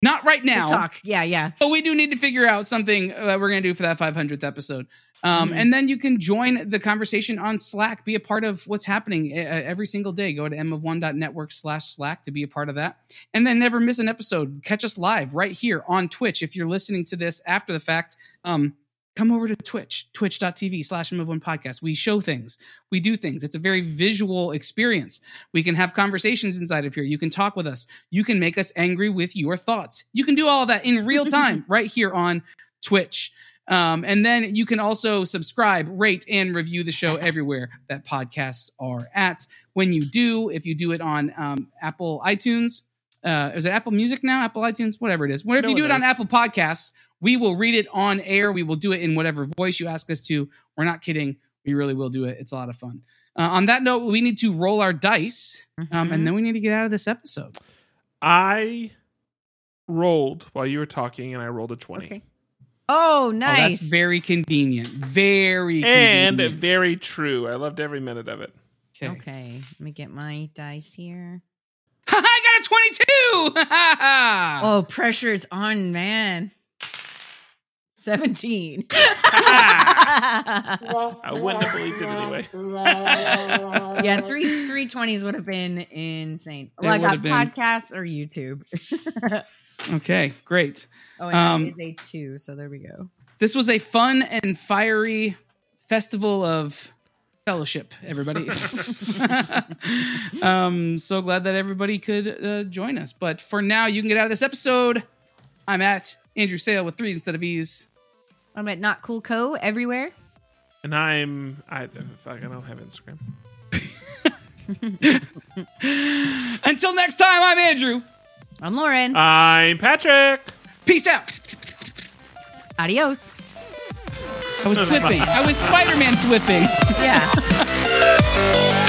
S1: Not right now,
S2: Good talk. Yeah, yeah.
S1: but we do need to figure out something that we're going to do for that 500th episode. Um,
S2: Mhm.
S1: And then you can join the conversation on Slack, be a part of what's happening uh, every single day. Go to m of one.network slash Slack to be a part of that. And then never miss an episode. Catch us live right here on Twitch. If you're listening to this after the fact, um, come over to Twitch, twitch.tv slash m of one podcast. We show things, we do things. It's a very visual experience. We can have conversations inside of here. You can talk with us. You can make us angry with your thoughts. You can do all of that in real time right here on Twitch. Um, and then you can also subscribe, rate, and review the show everywhere that podcasts are at. When you do, if you do it on um, Apple iTunes, uh, is it Apple Music now? Apple iTunes, whatever it is. Whatever
S3: No
S1: you do it on. Apple Podcasts, we will read it on air. We will do it in whatever voice you ask us to. We're not kidding. We really will do it. It's a lot of fun. Uh, on that note, we need to roll our dice, um,
S2: Mhm.
S1: and then we need to get out of this episode.
S3: I rolled while you were talking, and I rolled a twenty.
S2: Okay. Oh,
S1: Oh,
S2: nice.
S1: that's very convenient. Very
S3: And
S1: convenient.
S3: very true. I loved every minute of it.
S1: okay.
S2: okay. Let me get my dice here.
S1: I got a 22.
S2: Oh, pressure's on, man. 17.
S3: I wouldn't have believed it anyway.
S2: yeah, three three twenties would have been insane.
S1: It
S2: I got
S1: have been.
S2: podcasts or YouTube.
S1: okay, great.
S2: oh, and
S1: Um,
S2: that is a two, so there we go.
S1: This was a fun and fiery festival of fellowship, everybody. um, so glad that everybody could uh, join us. But for now, you can get out of this episode. I'm at Andrew Sale with threes instead of E's.
S2: I'm at Not Cool Co everywhere.
S3: And I'm I fuck, I don't have Instagram.
S1: Until next time, I'm Andrew.
S2: I'm Lauren.
S3: I'm Patrick.
S1: Peace out.
S2: Adios.
S1: I was flipping. I was Spider Man flipping.
S2: Yeah.